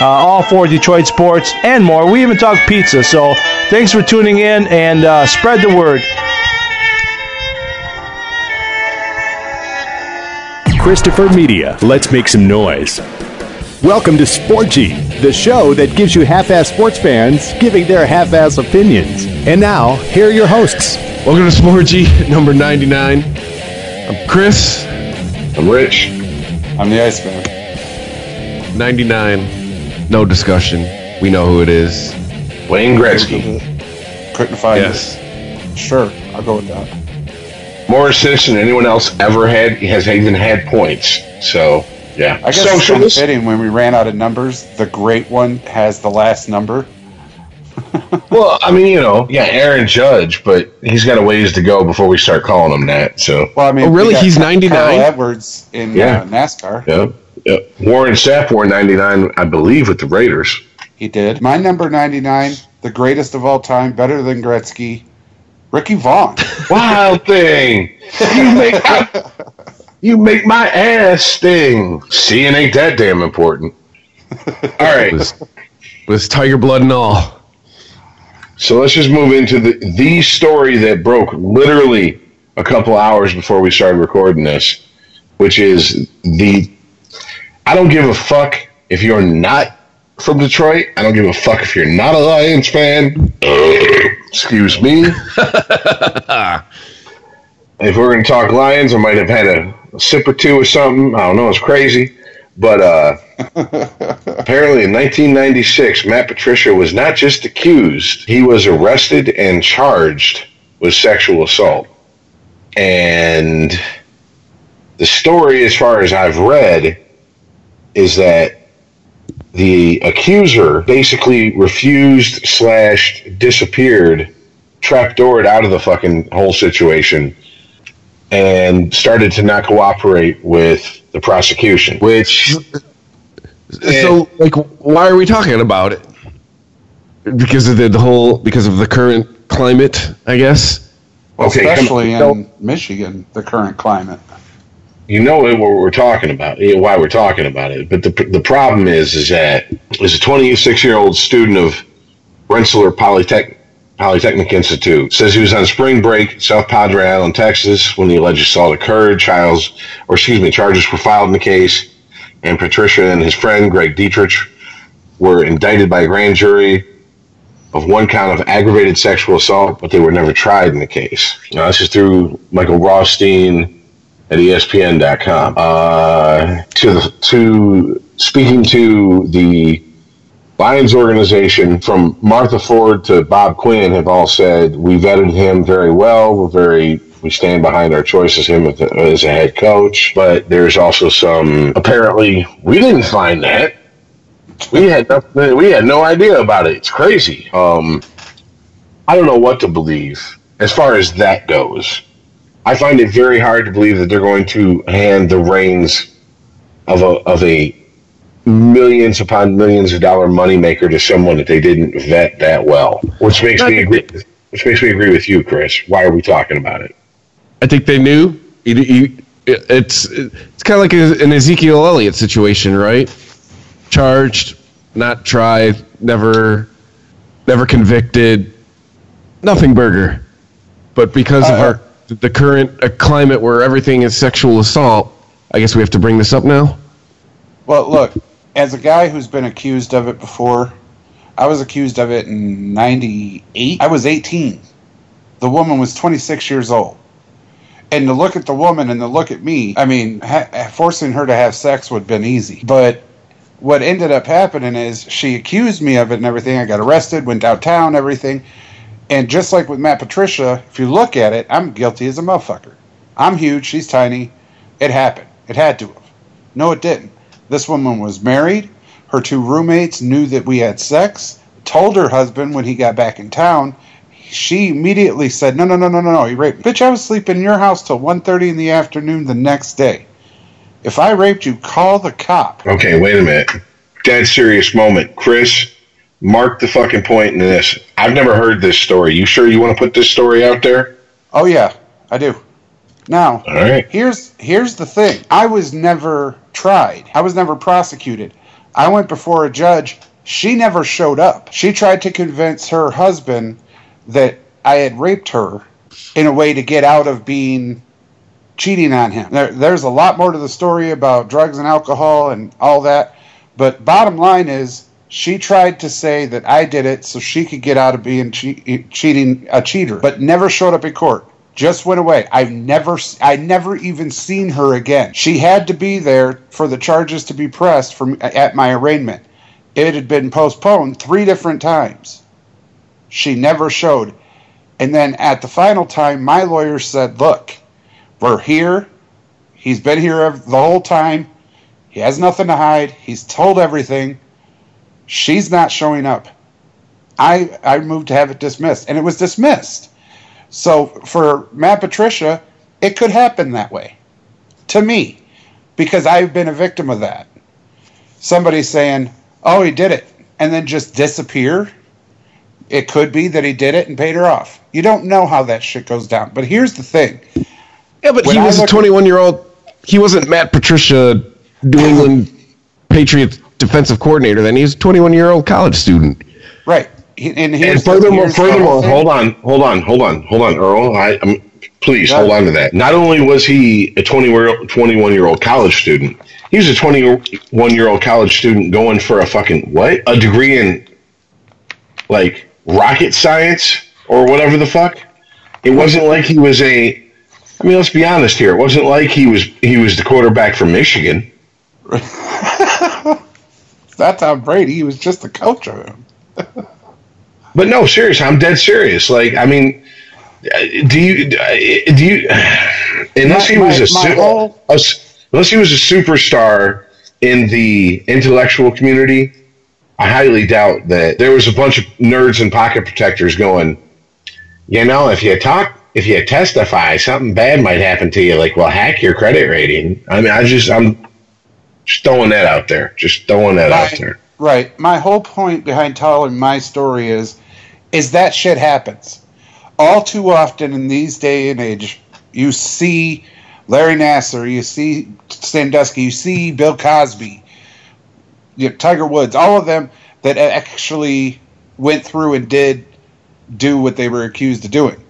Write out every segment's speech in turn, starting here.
uh, all for Detroit sports and more. We even talk pizza. So thanks for tuning in and uh, spread the word. Christopher Media. Let's make some noise. Welcome to Sporgy, the show that gives you half-ass sports fans giving their half-ass opinions. And now, here are your hosts. Welcome to Sporgy number 99. I'm Chris. I'm Rich. I'm the Iceman. 99. No discussion. We know who it is. Wayne Gretzky. Couldn't find Yes. it. Sure, I'll go with that. More assists than anyone else ever had. He has even had points. So, yeah. I guess it's kind of Socialist. fitting when we ran out of numbers. The great one has the last number. Well, I mean, you know, yeah, Aaron Judge, but he's got a ways to go before we start calling him that. So, Well, I mean, Oh, really? He's Carl 99? Edwards in Yeah. uh, NASCAR. yeah. Yeah. Warren Sapp wore 99, I believe, with the Raiders. He did. My number 99, the greatest of all time, better than Gretzky, Ricky Vaughn. Wild thing. You make my, you make my ass sting. Seeing ain't that damn important. All right. With, was Tiger Blood and all. So let's just move into the the story that broke literally a couple hours before we started recording this, which is the I don't give a fuck if you're not from Detroit. I don't give a fuck if you're not a Lions fan. Excuse me. if we're going to talk Lions, I might have had a, a sip or two or something. I don't know. It's crazy. But uh, apparently in 1996, Matt Patricia was not just accused, he was arrested and charged with sexual assault. And the story, as far as I've read, is that the accuser basically refused slash disappeared, trapdoored out of the fucking whole situation, and started to not cooperate with the prosecution. Which So, like, why are we talking about it? Because of the, the whole, because of the current climate, I guess. Well, Okay, especially in Michigan, the current climate. You know what we're talking about, you know, why we're talking about it. But the the problem is, is that as a 26 year old student of Rensselaer Polytech, Polytechnic Institute says he was on spring break, South Padre Island, Texas, when the alleged assault occurred. Childs, or excuse me, charges were filed in the case, and Patricia and his friend Greg Dietrich were indicted by a grand jury of one count of aggravated sexual assault, but they were never tried in the case. Now, this is through Michael Rothstein at ESPN.com. Uh, to to speaking to the Lions organization, from Martha Ford to Bob Quinn, have all said we vetted him very well. We're very we stand behind our choice as him as a head coach. But there's also some apparently we didn't find that. We had nothing, we had no idea about it. It's crazy. Um, I don't know what to believe as far as that goes. I find it very hard to believe that they're going to hand the reins of a of a millions upon millions of dollar moneymaker to someone that they didn't vet that well. Which makes me agree which makes me agree with you, Chris. Why are we talking about it? I think they knew. You- you- It's it's kind of like a- an Ezekiel Elliott situation, right? Charged, not tried, never, never convicted, nothing burger. But because of Uh, our the current uh, climate where everything is sexual assault, I guess we have to bring this up now. Well, look, as a guy who's been accused of it before, I was accused of it in 98. I was 18. The woman was 26 years old. And to look at the woman and to look at me, I mean, ha- forcing her to have sex would have been easy. But what ended up happening is she accused me of it and everything. I got arrested, went downtown, everything. And just like with Matt Patricia, if you look at it, I'm guilty as a motherfucker. I'm huge, she's tiny. It happened. It had to have. No, it didn't. This woman was married. Her two roommates knew that we had sex, told her husband when he got back in town. She immediately said, "No, no, no, no, no, no. He raped me. Bitch, I was sleeping in your house till 1.30 in the afternoon the next day. If I raped you, call the cop." Okay, wait a minute. Dead serious moment. Chris, mark the fucking point in this. I've never heard this story. You sure you want to put this story out there? Oh yeah, I do. Now, All right. Here's here's the thing. I was never tried. I was never prosecuted. I went before a judge. She never showed up. She tried to convince her husband that I had raped her in a way to get out of being cheating on him. There, there's a lot more to the story about drugs and alcohol and all that, but bottom line is she tried to say that I did it so she could get out of being che- cheating a cheater, but never showed up in court. Just went away. I've never, I never even seen her again. She had to be there for the charges to be pressed from at my arraignment. It had been postponed three different times. She never showed. And then at the final time, my lawyer said, Look, we're here. He's been here the whole time. He has nothing to hide. He's told everything. She's not showing up. I, I moved to have it dismissed, and it was dismissed. So for Matt Patricia, it could happen that way to me because I've been a victim of that. Somebody saying, oh, he did it, and then just disappear. It could be that he did it and paid her off. You don't know how that shit goes down. But here's the thing. Yeah, but When he was a 21 year old. He wasn't Matt Patricia, New England Patriots defensive coordinator. Then he's a 21 year old college student. Right. And, And furthermore, furthermore, hold on, hold on, hold on, hold on, Earl. I, um, please hold on to that. Not only was he a 20 year 21 year old college student, he was a 21 year old college student going for a fucking what? A degree in like rocket science or whatever the fuck. It wasn't like he was a. I mean, let's be honest here. It wasn't like he was he was the quarterback from Michigan. That's Tom Brady. He was just the coach of him. But no, serious. I'm dead serious. Like, I mean, do you do you unless he My- was a, my- my su- whole- a s- unless he was a superstar in the intellectual community, I highly doubt that there was a bunch of nerds and pocket protectors going. You know, if you talk, if you testify, something bad might happen to you. Like, well, hack your credit rating. I mean, I just I'm just throwing that out there. Just throwing that out there. Right. My whole point behind telling my story is, is that shit happens. All too often in these day and age, you see Larry Nassar, you see Sandusky, you see Bill Cosby, you know, Tiger Woods, all of them that actually went through and did do what they were accused of doing.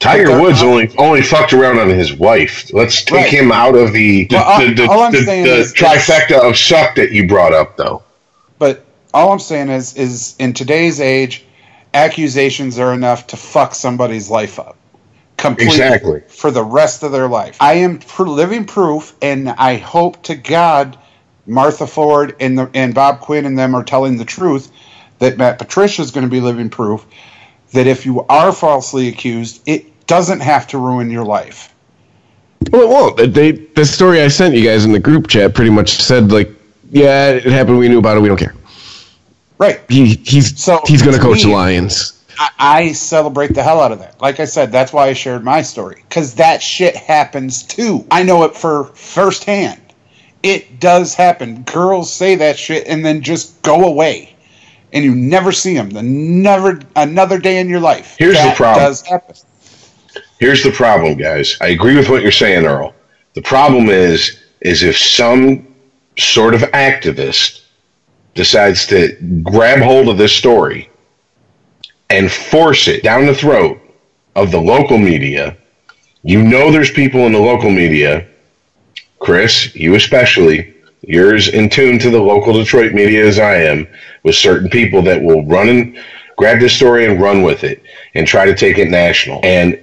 Tiger Woods uh, only only fucked around on his wife. Let's take Right. him out of the the, Well, the, the, all the- the trifecta of suck that you brought up, though. But all I'm saying is, is in today's age, accusations are enough to fuck somebody's life up completely Exactly. for the rest of their life. I am pr- living proof, and I hope to God Martha Ford and the, and Bob Quinn and them are telling the truth that Matt Patricia is going to be living proof that if you are falsely accused, it doesn't have to ruin your life. Well, it won't. They, the story I sent you guys in the group chat pretty much said like, yeah, it happened. We knew about it. We don't care. Right. He he's So, he's going to coach the Lions. I, I celebrate the hell out of that. Like I said, that's why I shared my story because that shit happens too. I know it for firsthand. It does happen. Girls say that shit and then just go away, and you never see them. The never another day in your life. Here's the problem. Does happen. Here's the problem, guys. I agree with what you're saying, Earl. The problem is, is if some sort of activist decides to grab hold of this story and force it down the throat of the local media, you know there's people in the local media, Chris, you especially, you're as in tune to the local Detroit media as I am, with certain people that will run and grab this story and run with it and try to take it national. And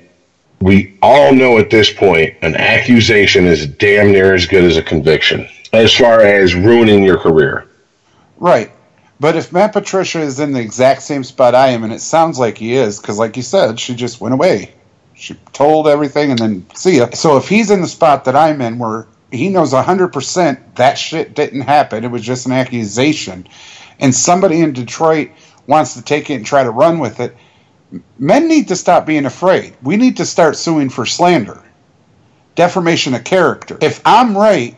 we all know at this point an accusation is damn near as good as a conviction as far as ruining your career. Right. But if Matt Patricia is in the exact same spot I am, and it sounds like he is, because like you said, she just went away. She told everything and then see ya. So if he's in the spot that I'm in, where he knows 100% that shit didn't happen. It was just an accusation. And somebody in Detroit wants to take it and try to run with it. Men need to stop being afraid. We need to start suing for slander, defamation of character. If I'm right,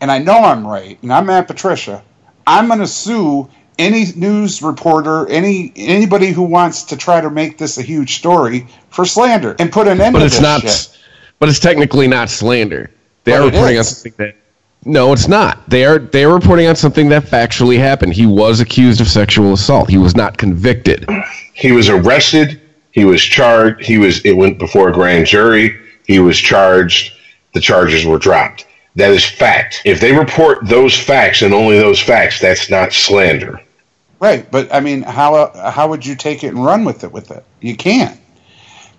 and I know I'm right, and I'm Matt Patricia, I'm going to sue any news reporter, any anybody who wants to try to make this a huge story for slander and put an end But to it's this not. shit. But it's technically not slander. They But are reporting on something that. No, it's not. They are they are reporting on something that factually happened. He was accused of sexual assault. He was not convicted. He was arrested. He was charged. He was. It went before a grand jury. He was charged. The charges were dropped. That is fact. If they report those facts and only those facts, that's not slander. Right, but I mean, how how would you take it and run with it? With it, you can't.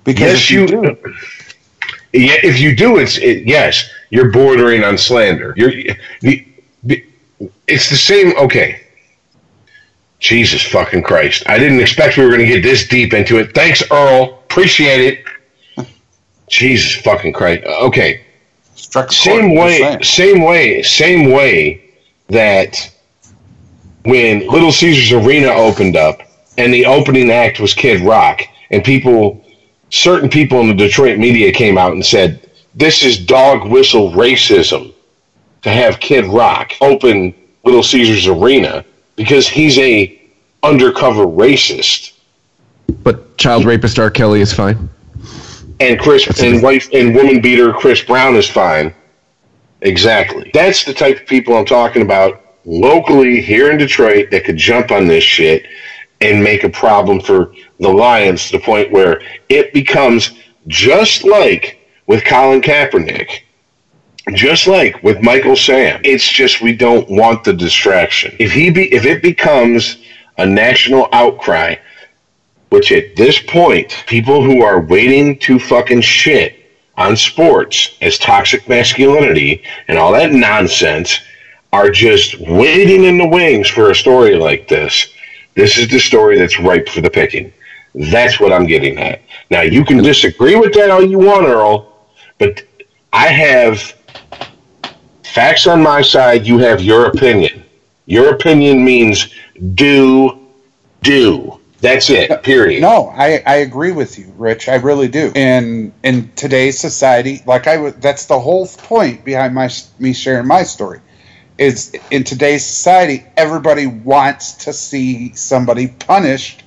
Because Yes, if you, you. do, Yeah, if you do, it's it, yes, you're bordering on slander. You're. It's the same. Okay. Jesus fucking Christ! I didn't expect we were going to get this deep into it. Thanks, Earl. Appreciate it. Jesus fucking Christ. Uh, okay. struck same way same way same way that when little caesars arena opened up and the opening act was kid rock and people certain people in the detroit media came out and said this is dog whistle racism to have kid rock open little caesars arena because he's a undercover racist But child rapist R. Kelly is fine. and Chris and wife and woman beater Chris Brown is fine. Exactly. That's the type of people I'm talking about locally here in Detroit that could jump on this shit and make a problem for the Lions to the point where it becomes just like with Colin Kaepernick, just like with Michael Sam. It's just we don't want the distraction. If he be if it becomes a national outcry, which at this point, people who are waiting to fucking shit on sports as toxic masculinity and all that nonsense are just waiting in the wings for a story like this. This is the story that's ripe for the picking. That's what I'm getting at. Now, you can disagree with that all you want, Earl, but I have facts on my side. You have your opinion. Your opinion means do, do. That's it, period. No, I, I agree with you, Rich. I really do. In in today's society, like I would, that's the whole point behind my me sharing my story. Is in today's society, everybody wants to see somebody punished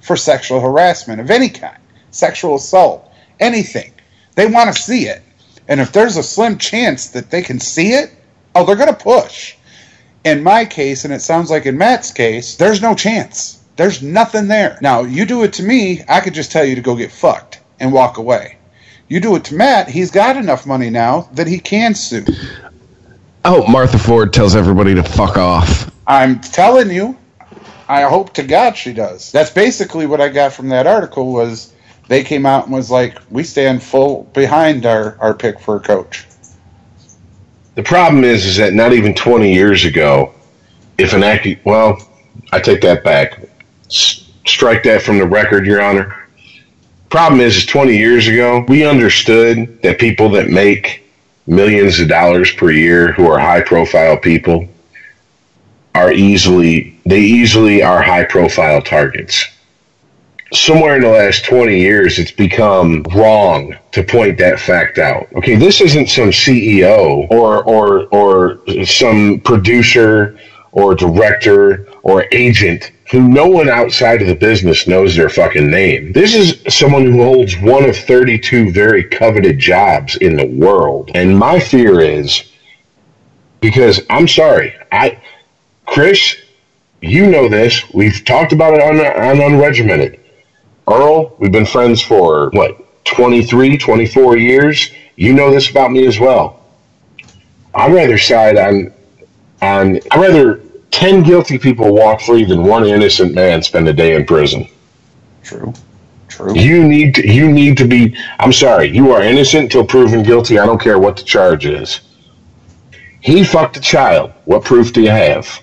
for sexual harassment of any kind, sexual assault, anything. They want to see it, and if there's a slim chance that they can see it, oh, they're going to push. In my case, and it sounds like in Matt's case, there's no chance. There's nothing there. Now, you do it to me, I could just tell you to go get fucked and walk away. You do it to Matt, he's got enough money now that he can sue. I hope Martha Ford tells everybody to fuck off. I'm telling you, I hope to God she does. That's basically what I got from that article was they came out and was like, we stand full behind our, our pick for a coach. The problem is, is that not even 20 years ago, if an act, well, I take that back. S- strike that from the record, Your Honor. Problem is, is 20 years ago, we understood that people that make millions of dollars per year, who are high profile people, are easily, they easily are high profile targets. Somewhere in the last 20 years, it's become wrong to point that fact out. Okay, this isn't some CEO or, or, or some producer or director or agent who no one outside of the business knows their fucking name. This is someone who holds one of 32 very coveted jobs in the world. And my fear is because I'm sorry, I Chris, you know this. We've talked about it on on unregimented. Earl, we've been friends for what 23, 24 years. You know this about me as well. I'd rather side on on I'd rather 10 guilty people walk free than one innocent man spend a day in prison. True. True. You need to, you need to be I'm sorry, you are innocent till proven guilty. I don't care what the charge is. He fucked a child. What proof do you have?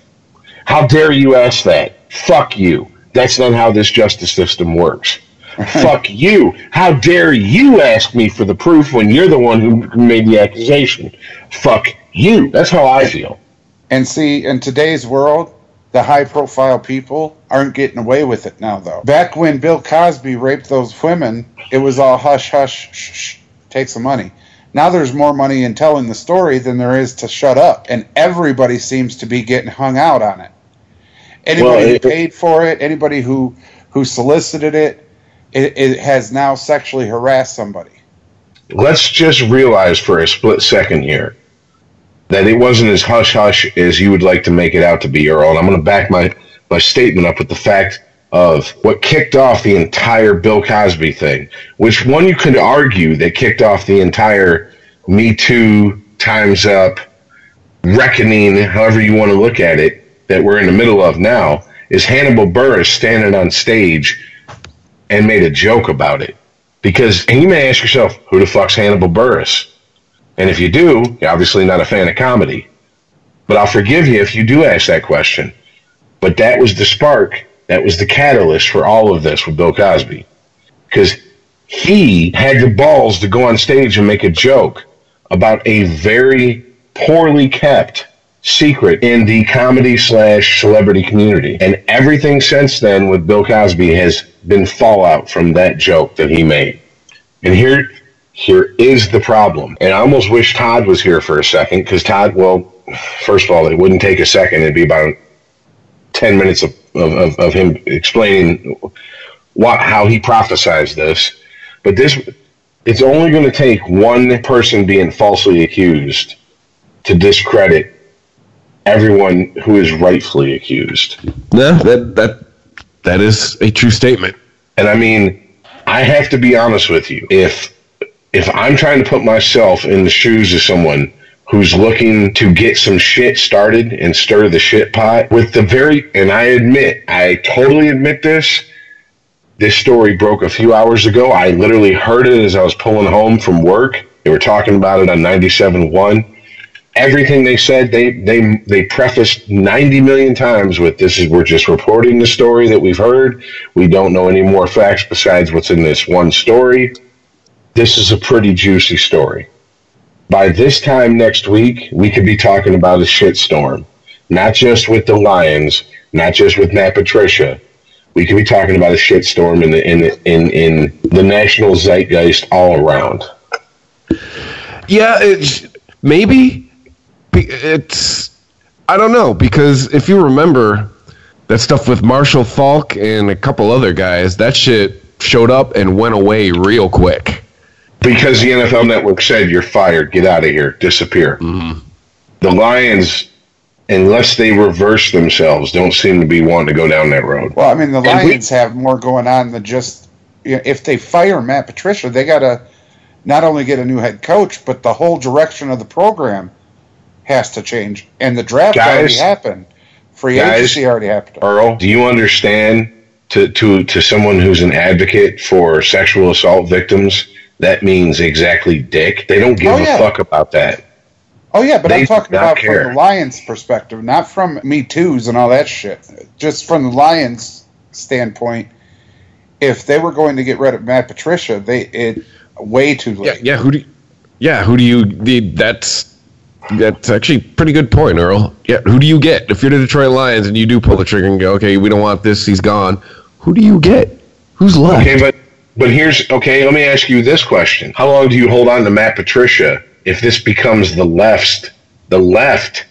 How dare you ask that? Fuck you. That's not how this justice system works. Fuck you. How dare you ask me for the proof when you're the one who made the accusation? Fuck you. That's how I feel. And see, in today's world, the high profile people aren't getting away with it now, though. Back when Bill Cosby raped those women, it was all hush, hush, shh, shh, take some money. Now there's more money in telling the story than there is to shut up. And everybody seems to be getting hung out on it. Anybody Well, who paid for it, anybody who, who solicited it, it, it has now sexually harassed somebody. Let's just realize for a split second here that it wasn't as hush hush as you would like to make it out to be, Earl. And I'm going to back my, my statement up with the fact of what kicked off the entire Bill Cosby thing, which one you could argue that kicked off the entire Me Too, Time's Up, reckoning, however you want to look at it, that we're in the middle of now, is Hannibal Buress standing on stage and made a joke about it. Because, and you may ask yourself, who the fuck's Hannibal Buress? And if you do, you're obviously not a fan of comedy. But I'll forgive you if you do ask that question. But that was the spark, that was the catalyst for all of this with Bill Cosby. Because he had the balls to go on stage and make a joke about a very poorly kept secret in the comedy slash celebrity community. And everything since then with Bill Cosby has been fallout from that joke that he made. And here here is the problem. And I almost wish Todd was here for a second because Todd, well, first of all, it wouldn't take a second. It'd be about 10 minutes of, of, of, him explaining what, how he prophesized this. But this, it's only going to take one person being falsely accused to discredit everyone who is rightfully accused. No, that that that is a true statement. And I mean, I have to be honest with you. If if I'm trying to put myself in the shoes of someone who's looking to get some shit started and stir the shit pot with the very and I admit, I totally admit this. This story broke a few hours ago. I literally heard it as I was pulling home from work. They were talking about it on 97.1 everything they said they they they prefaced 90 million times with this is we're just reporting the story that we've heard. We don't know any more facts besides what's in this one story. This is a pretty juicy story. By this time next week we could be talking about a shitstorm not just with the lions not just with matt patricia. We could be talking about a shitstorm in the in the, in in the national zeitgeist all around. Yeah, it's maybe be- it's I don't know because if you remember that stuff with Marshall Faulk and a couple other guys, that shit showed up and went away real quick. Because the NFL Network said you're fired, get out of here, disappear. Mm-hmm. The Lions, unless they reverse themselves, don't seem to be wanting to go down that road. Well, I mean, the And we- Lions have more going on than just you know, if they fire Matt Patricia, they got to not only get a new head coach, but the whole direction of the program has to change. And the draft Guys- already happened. Free guys- agency already happened. Earl, do you understand to, to, to someone who's an advocate for sexual assault victims, that means exactly dick? They don't give Oh, a fuck about that. Oh yeah, but They I'm talking about care. from the Lions' perspective, not from Me Too's and all that shit. Just from the Lions' standpoint, if they were going to get rid of Matt Patricia, they it way too Yeah, late. yeah. Who do? You, yeah, who do you? The, that's that's actually a pretty good point, Earl. Yeah, who do you get if you're the Detroit Lions and you do pull the trigger and go, okay, we don't want this, he's gone. Who do you get? Who's left? Okay, but but here's okay. Let me ask you this question: How long do you hold on to Matt Patricia if this becomes the left, the left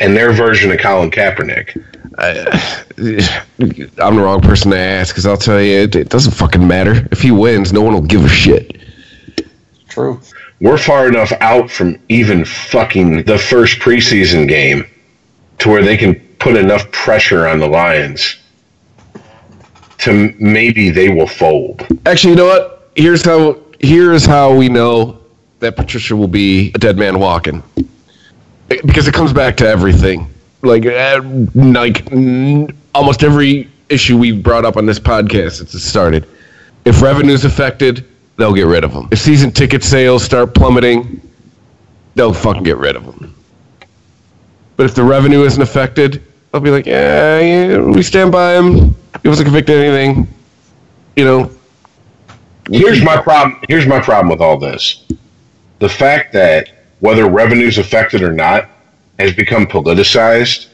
and their version of Colin Kaepernick? I'm the wrong person to ask because I'll tell you, it, it doesn't fucking matter. If he wins, no one will give a shit. True. We're far enough out from even fucking the first preseason game to where they can put enough pressure on the Lions to maybe they will fold. Actually, you know what? Here's how. Here's how we know that Patricia will be a dead man walking. Because it comes back to everything. Like, uh, like almost every issue we brought up on this podcast since it started. If revenue's affected, they'll get rid of them. If season ticket sales start plummeting, they'll fucking get rid of them. But if the revenue isn't affected, they'll be like, yeah, yeah we stand by him. He wasn't convicted of anything. you know, Here's my problem. Here's my problem with all this: the fact that whether revenue's affected or not has become politicized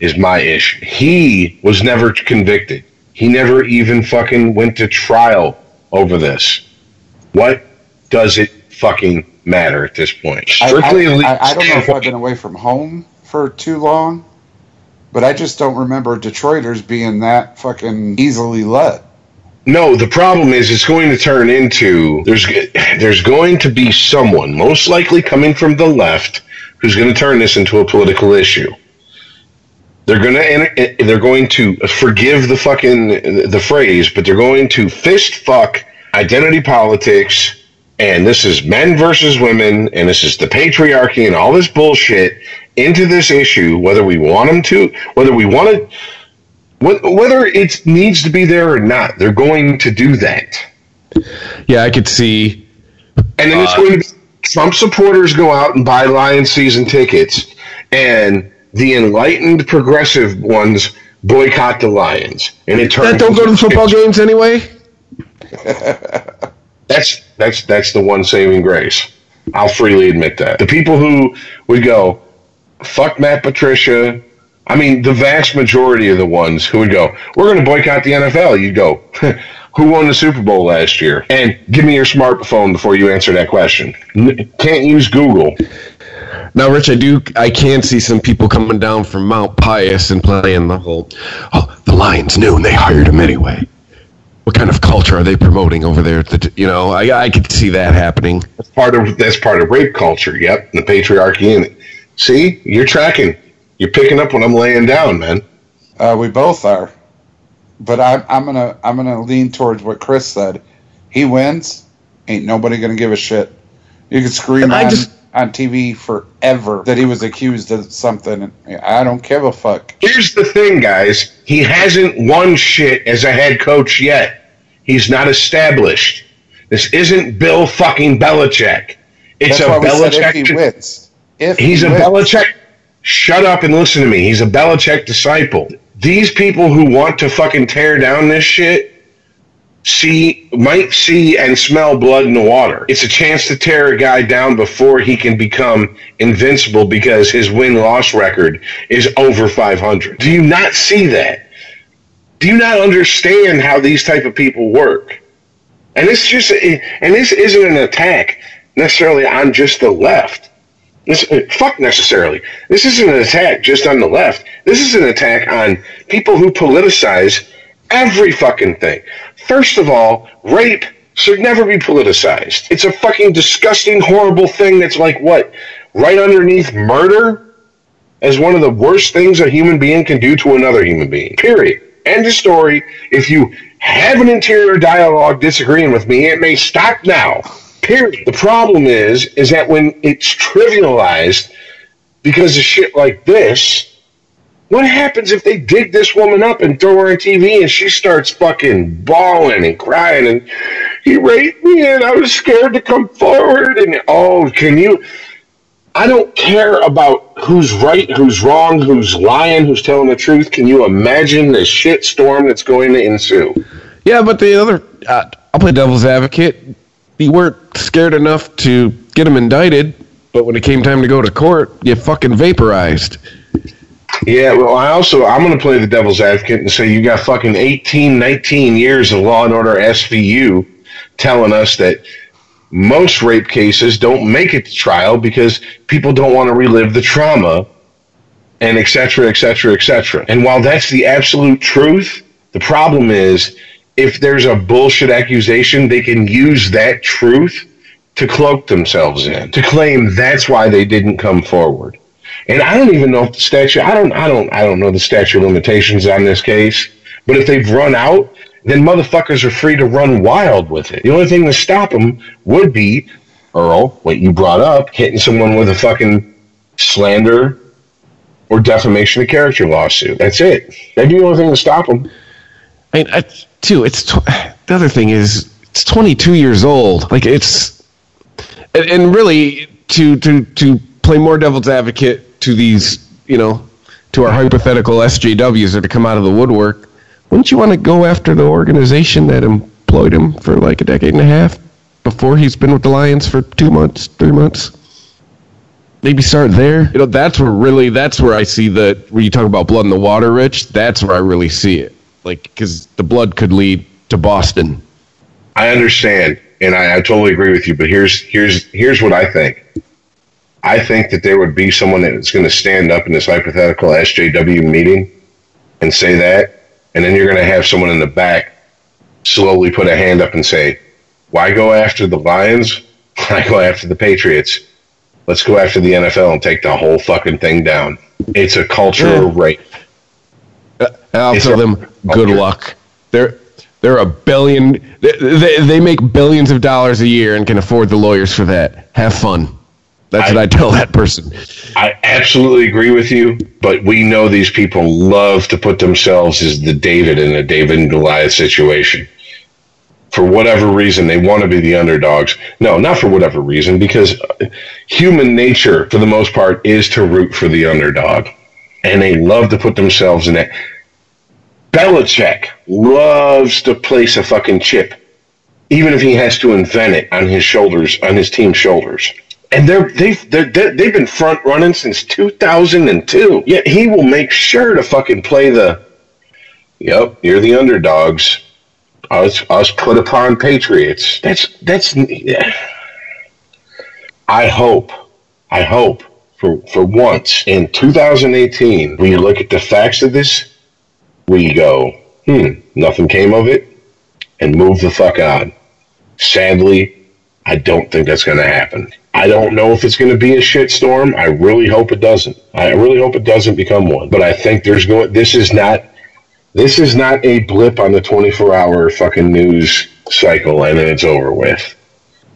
is my issue. He was never convicted. He never even fucking went to trial over this. What does it fucking matter at this point? I, Strictly, I, elite I, I don't know if I've been away from home for too long, but I just don't remember Detroiters being that fucking easily led. No, the problem is it's going to turn into there's there's going to be someone most likely coming from the left who's going to turn this into a political issue. They're going to they're going to forgive the fucking the phrase, but they're going to fist fuck identity politics and this is men versus women and this is the patriarchy and all this bullshit into this issue whether we want them to whether we want it Whether it needs to be there or not, they're going to do that. yeah, I could see. And then it's Uh, going to be Trump supporters go out and buy Lions season tickets, and the enlightened progressive ones boycott the Lions. And it turns That don't go to the football games anyway. That's that's that's the one saving grace. I'll freely admit that. The people who would go, fuck Matt Patricia. I mean, the vast majority of the ones who would go, we're going to boycott the NFL. You'd go, who won the Super Bowl last year? And give me your smartphone before you answer that question. Can't use Google. Now, Rich, I do. I can see some people coming down from Mount Pius and playing the whole. Oh, the Lions knew and they hired him anyway. What kind of culture are they promoting over there? That you know, I I could see that happening. That's part of that's part of rape culture. Yep, the patriarchy in it. See, you're tracking. You're picking up when I'm laying down, man. Uh, we both are, but I'm I'm gonna I'm gonna lean towards what Chris said. He wins, ain't nobody gonna give a shit. You can scream I on, just- on TV forever that he was accused of something. I don't give a fuck. Here's the thing, guys. He hasn't won shit as a head coach yet. He's not established. This isn't Bill fucking Belichick. It's That's a we if he wins. If he's he a wins. Belichick. Shut up and listen to me. He's a Belichick disciple. These people who want to fucking tear down this shit see might see and smell blood in the water. It's a chance to tear a guy down before he can become invincible because his win-loss record is over 500. Do you not see that? Do you not understand how these type of people work? And this just and this isn't an attack necessarily on just the left. This uh, fuck necessarily. This isn't an attack just on the left. This is an attack on people who politicize every fucking thing. First of all, rape should never be politicized. It's a fucking disgusting, horrible thing that's like what? Right underneath murder as one of the worst things a human being can do to another human being. Period. End of story. If you have an interior dialogue disagreeing with me, it may stop now. Period. The problem is, is that when it's trivialized because of shit like this, what happens if they dig this woman up and throw her on TV and she starts fucking bawling and crying and he raped me and I was scared to come forward and oh, can you? I don't care about who's right, who's wrong, who's lying, who's telling the truth. Can you imagine the shit storm that's going to ensue? Yeah, but the other, uh, I'll play devil's advocate. You weren't scared enough to get him indicted, but when it came time to go to court, you fucking vaporized. Yeah, well, I also I'm going to play the devil's advocate and say you got fucking 18, 19 years of Law and Order SVU telling us that most rape cases don't make it to trial because people don't want to relive the trauma and et cetera, et cetera, et cetera. And while that's the absolute truth, the problem is if there's a bullshit accusation, they can use that truth to cloak themselves in, to claim that's why they didn't come forward. And I don't even know if the statute I don't I don't I don't know the statute limitations on this case. But if they've run out, then motherfuckers are free to run wild with it. The only thing to stop them would be Earl, what you brought up, hitting someone with a fucking slander or defamation of character lawsuit. That's it. That'd be the only thing to stop them. I mean, I, too, it's tw- the other thing is it's 22 years old. Like it's, and, and really to to to play more devil's advocate to these, you know, to our hypothetical SJWs that to come out of the woodwork. Wouldn't you want to go after the organization that employed him for like a decade and a half before he's been with the Lions for two months, three months. Maybe start there. You know, that's where really that's where I see the when you talk about blood in the water, Rich. That's where I really see it. Like because the blood could lead to Boston. I understand, and I, I totally agree with you. But here's here's here's what I think. I think that there would be someone that's going to stand up in this hypothetical SJW meeting and say that, and then you're going to have someone in the back slowly put a hand up and say, "Why go after the Lions? Why go after the Patriots? Let's go after the NFL and take the whole fucking thing down." It's a cultural Yeah. rape. Uh, I'll It's tell them good luck. They're they're a billion. They, they, they make billions of dollars a year and can afford the lawyers for that. Have fun. That's I- what I tell that person. I absolutely agree with you, but we know these people love to put themselves as the David in a David and Goliath situation. For whatever reason, they want to be the underdogs. No, not for whatever reason, because human nature, for the most part, is to root for the underdog. And they love to put themselves in that. Belichick loves to place a fucking chip, even if he has to invent it on his shoulders, on his team's shoulders and they're they've they're, they've been front running since 2002. Yet he will make sure to fucking play the. Yep, you're the underdogs. Us us put upon Patriots. That's that's. I hope, I hope for for once in 2018 we look at the facts of this, we go, hmm, nothing came of it, and move the fuck on. Sadly, I don't think that's going to happen. I don't know if it's going to be a shitstorm. I really hope it doesn't. I really hope it doesn't become one. But I think there's going. This is not. This is not a blip on the 24-hour fucking news cycle, and then it's over with.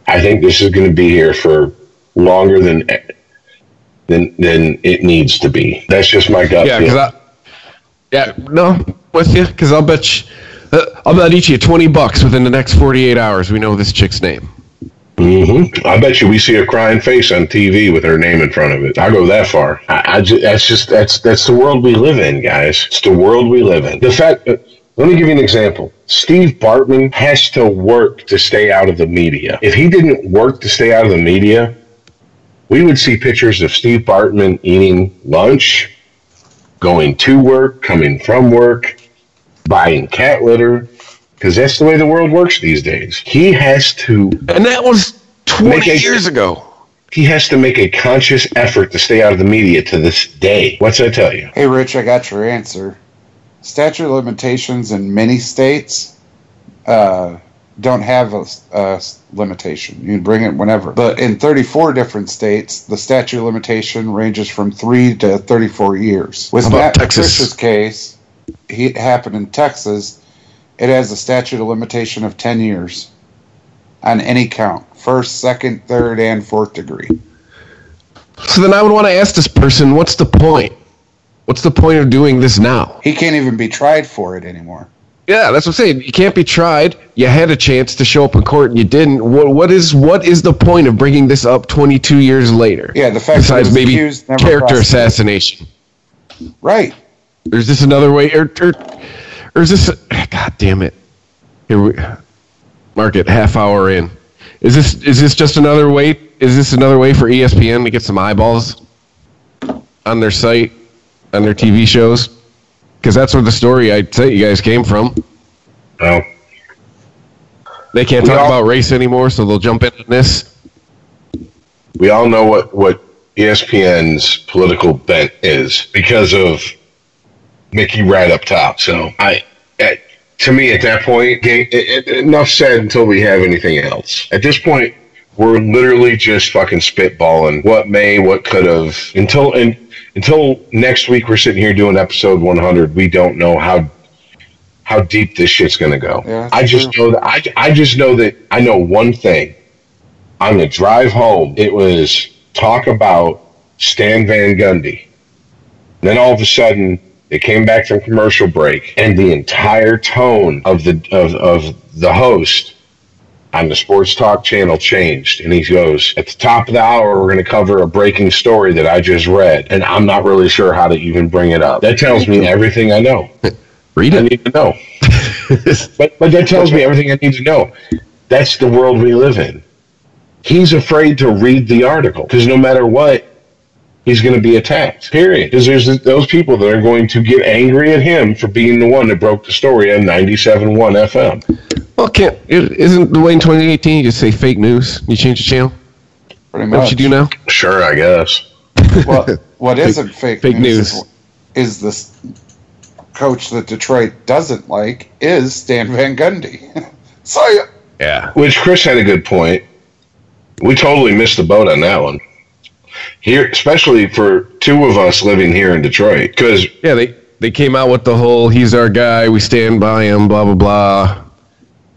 I think this is going to be here for longer than than than it needs to be. That's just my gut. Yeah, because I. Yeah, no, with you, because I'll bet you, uh, I'll bet each of you twenty bucks within the next forty-eight hours. We know this chick's name. Hmm I bet you we see a crying face on TV with her name in front of it. I go that far. I, I that's just that's that's the world we live in, guys. It's the world we live in. The fact. Uh, let me give you an example. Steve Bartman has to work to stay out of the media. If he didn't work to stay out of the media, we would see pictures of Steve Bartman eating lunch, going to work, coming from work, buying cat litter, because that's the way the world works these days. He has to And that was twenty a- years ago. he has to make a conscious effort to stay out of the media to this day. What's that tell you? Hey, Rich, I got your answer. Statute of limitations in many states uh, don't have a, a limitation. You can bring it whenever. But in 34 different states, the statute of limitation ranges from 3 to 34 years. With How about Matt Texas? Patricia's case, he it happened in Texas. It has a statute of limitation of 10 years on any count first, second, third, and fourth degree. So then I would want to ask this person, what's the point? What's the point of doing this now? He can't even be tried for it anymore. Yeah, that's what I'm saying. You can't be tried. You had a chance to show up in court and you didn't. What what is what is the point of bringing this up 22 years later? Yeah, the fact Besides maybe character assassination. Right. Or is this another way? Or, or, or is this? God damn it! Here we mark it half hour in. Is this is this just another way? Is this another way for ESPN to get some eyeballs on their site, on their TV shows? Because that's where the story I say you guys came from. Well, They can't We talk all- about race anymore, so they'll jump in on this. we all know what what ESPN's political bent is because of Mickey right up top. So I, at, to me, at that point, it, it, enough said until we have anything else. At this point, we're literally just fucking spitballing what may, what could have. Until and until next week, we're sitting here doing episode 100. We don't know how how deep this shit's gonna go. Yeah, I just true. know that I, I just know that I know one thing. On the drive home, it was talk about Stan Van Gundy. Then all of a sudden, they came back from commercial break, and the entire tone of the of, of the host on the Sports Talk channel changed. And he goes, At the top of the hour, we're going to cover a breaking story that I just read, and I'm not really sure how to even bring it up. That tells me everything I know. Read it. I need to know. But but that tells me everything I need to know. That's the world we live in. He's afraid to read the article because no matter what, he's going to be attacked. Period. Because there's those people that are going to get angry at him for being the one that broke the story on 97.1 FM. well, can't isn't the way in 2018 you just say fake news? You change the channel. Pretty What much. you do now? Sure, I guess. Well, what isn't fake, fake news, news. Is, is this coach that Detroit doesn't like is Stan Van Gundy. so yeah, Yeah. Which Chris had a good point. We totally missed the boat on that one. Here, especially for two of us living here in Detroit, because Yeah, they they came out with the whole "he's our guy, we stand by him," blah blah blah,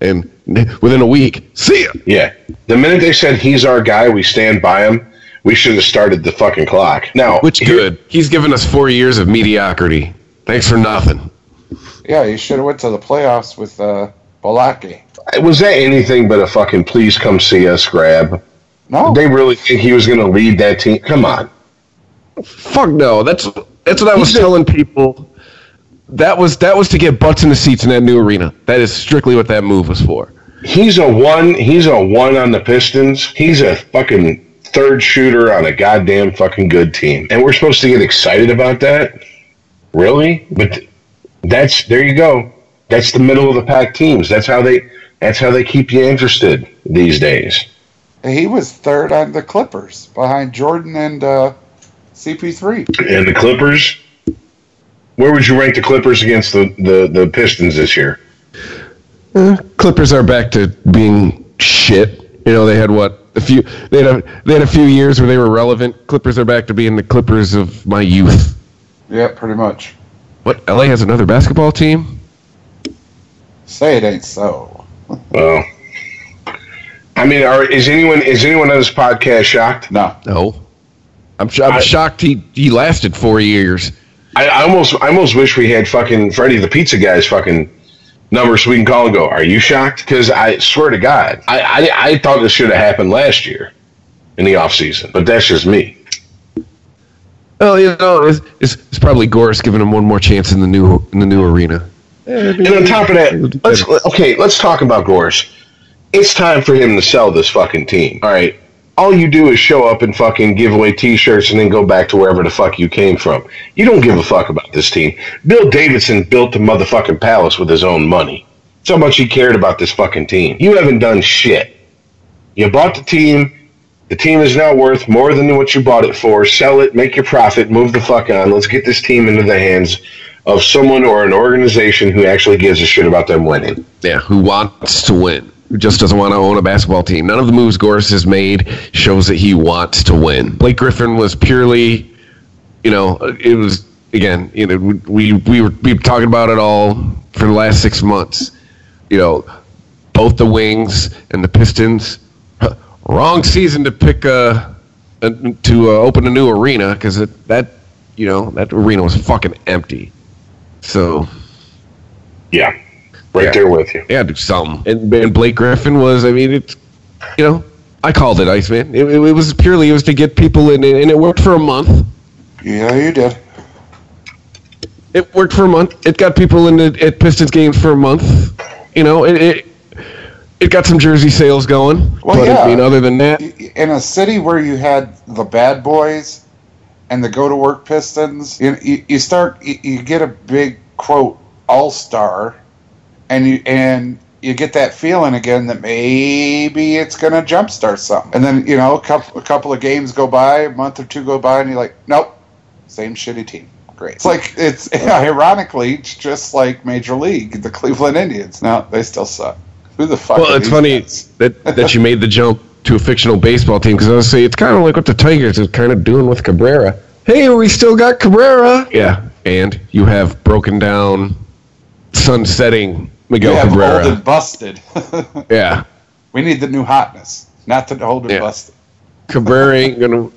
and within a week, see ya. yeah, the minute they said he's our guy, we stand by him. We should have started the fucking clock. Now, Which here- good. He's given us four years of mediocrity. Thanks for nothing. yeah, you should have went to the playoffs with uh, Balaki. was that anything but a fucking please come see us grab? No, They really think he was going to lead that team? Come on. Fuck no. That's that's what I was telling people. That was that was to get butts in the seats in that new arena. That is strictly what that move was for. He's a one. He's a one on the Pistons. He's a fucking third shooter on a goddamn fucking good team, and we're supposed to get excited about that? Really? But that's there you go. That's the middle of the pack teams. That's how they. That's how they keep you interested these days. He was third on the Clippers behind Jordan and uh, CP3. And the Clippers. Where would you rank the Clippers against the, the, the Pistons this year? Clippers are back to being shit. You know, they had what a few they had a they had a few years where they were relevant. Clippers are back to being the Clippers of my youth. Yeah, pretty much. What? LA has another basketball team? Say it ain't so. Well, I mean, are, is anyone is anyone on this podcast shocked? No, No. I'm, I'm I- shocked he, he lasted four years. I, I almost I almost wish we had fucking Freddie the Pizza Guy's fucking number so we can call and go. Are you shocked? Because I swear to God, I, I I thought this should have happened last year in the off season, but that's just me. Well, you know, it's, it's, it's probably Gores giving him one more chance in the new in the new arena. And on top of that, let's okay, let's talk about Gores. It's time for him to sell this fucking team. All right. All you do is show up and fucking give away t-shirts and then go back to wherever the fuck you came from. You don't give a fuck about this team. Bill Davidson built the motherfucking palace with his own money. That's how much he cared about this fucking team. You haven't done shit. You bought the team. The team is now worth more than what you bought it for. Sell it, make your profit, move the fuck on. Let's get this team into the hands of someone or an organization who actually gives a shit about them winning. Yeah, who wants to win? Just doesn't want to own a basketball team? None of the moves Gores has made shows that he wants to win. Blake Griffin was purely, you know, it was again, you know, we we were we were talking about it all for the last six months. You know, both the Wings and the Pistons. Wrong season to pick a, a to uh, open a new arena because that you know that arena was fucking empty. So Yeah. Right Yeah. there with you. yeah, do something. And, and Blake Griffin was, I mean, it's, you know, I called it Iceman. It, it, it was purely, it was to get people in, and it worked for a month. yeah, you did. It worked for a month. It got people in the, at Pistons games for a month. You know, it, it, it got some jersey sales going. Well, but yeah. I mean, other than that, in a city where you had the bad boys and the go to work pistons you, you, you start you, you get a big quote all star and you and you get that feeling again that maybe it's going to jumpstart something and then you know a couple, a couple of games go by a month or two go by and you're like nope same shitty team great it's like it's ironically it's just like major league the cleveland indians Now they still suck who the fuck well, it's funny guys? that, that you made the jump to a fictional baseball team because I was say it's kind of like what the Tigers are kind of doing with Cabrera. Hey, we still got Cabrera. Yeah, and you have broken down, sunsetting Miguel we have Cabrera. old and busted Yeah, We need the new hotness, not the old and Yeah. busted. Cabrera ain't gonna.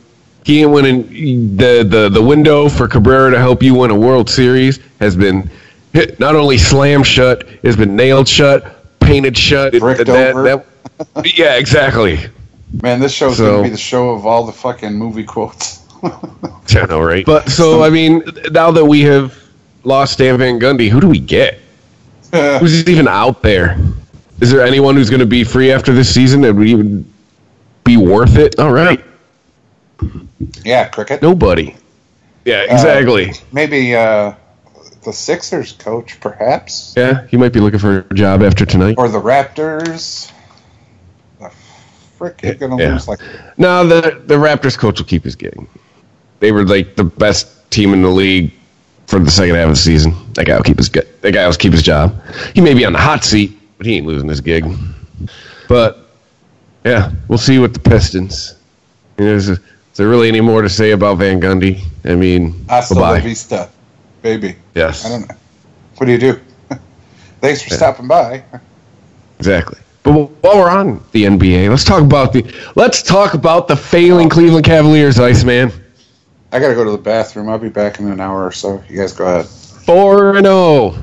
He ain't winning. The, the the window for Cabrera to help you win a World Series has been hit, not only slammed shut, it's been nailed shut, painted shut. Bricked that- over. that- yeah, exactly. Man, this show's So- gonna be the show of all the fucking movie quotes. I know, right? But so I mean, now that we have lost Stan Van Gundy, who do we get? who's even out there? Is there anyone who's going to be free after this season that would even be worth it? All right, yeah, cricket. nobody. Yeah, exactly. Maybe uh, the Sixers coach, perhaps, yeah, he might be looking for a job after tonight. or the Raptors. The frick, you're gonna Yeah. lose like No, the the Raptors coach will keep his gig. They were like the best team in the league for the second half of the season. That guy will keep his that guy will keep his job. He may be on the hot seat, but he ain't losing his gig. But yeah, we'll see with the Pistons. You know, is, is there really any more to say about Van Gundy? I mean, hasta la bye. vista, baby. Yes, I don't know. What do you do? Thanks for stopping by. exactly. But while we're on the NBA, let's talk about the let's talk about the failing Cleveland Cavaliers, Iceman. I gotta go to the bathroom. I'll be back in an hour or so. You guys go ahead. Four and zero.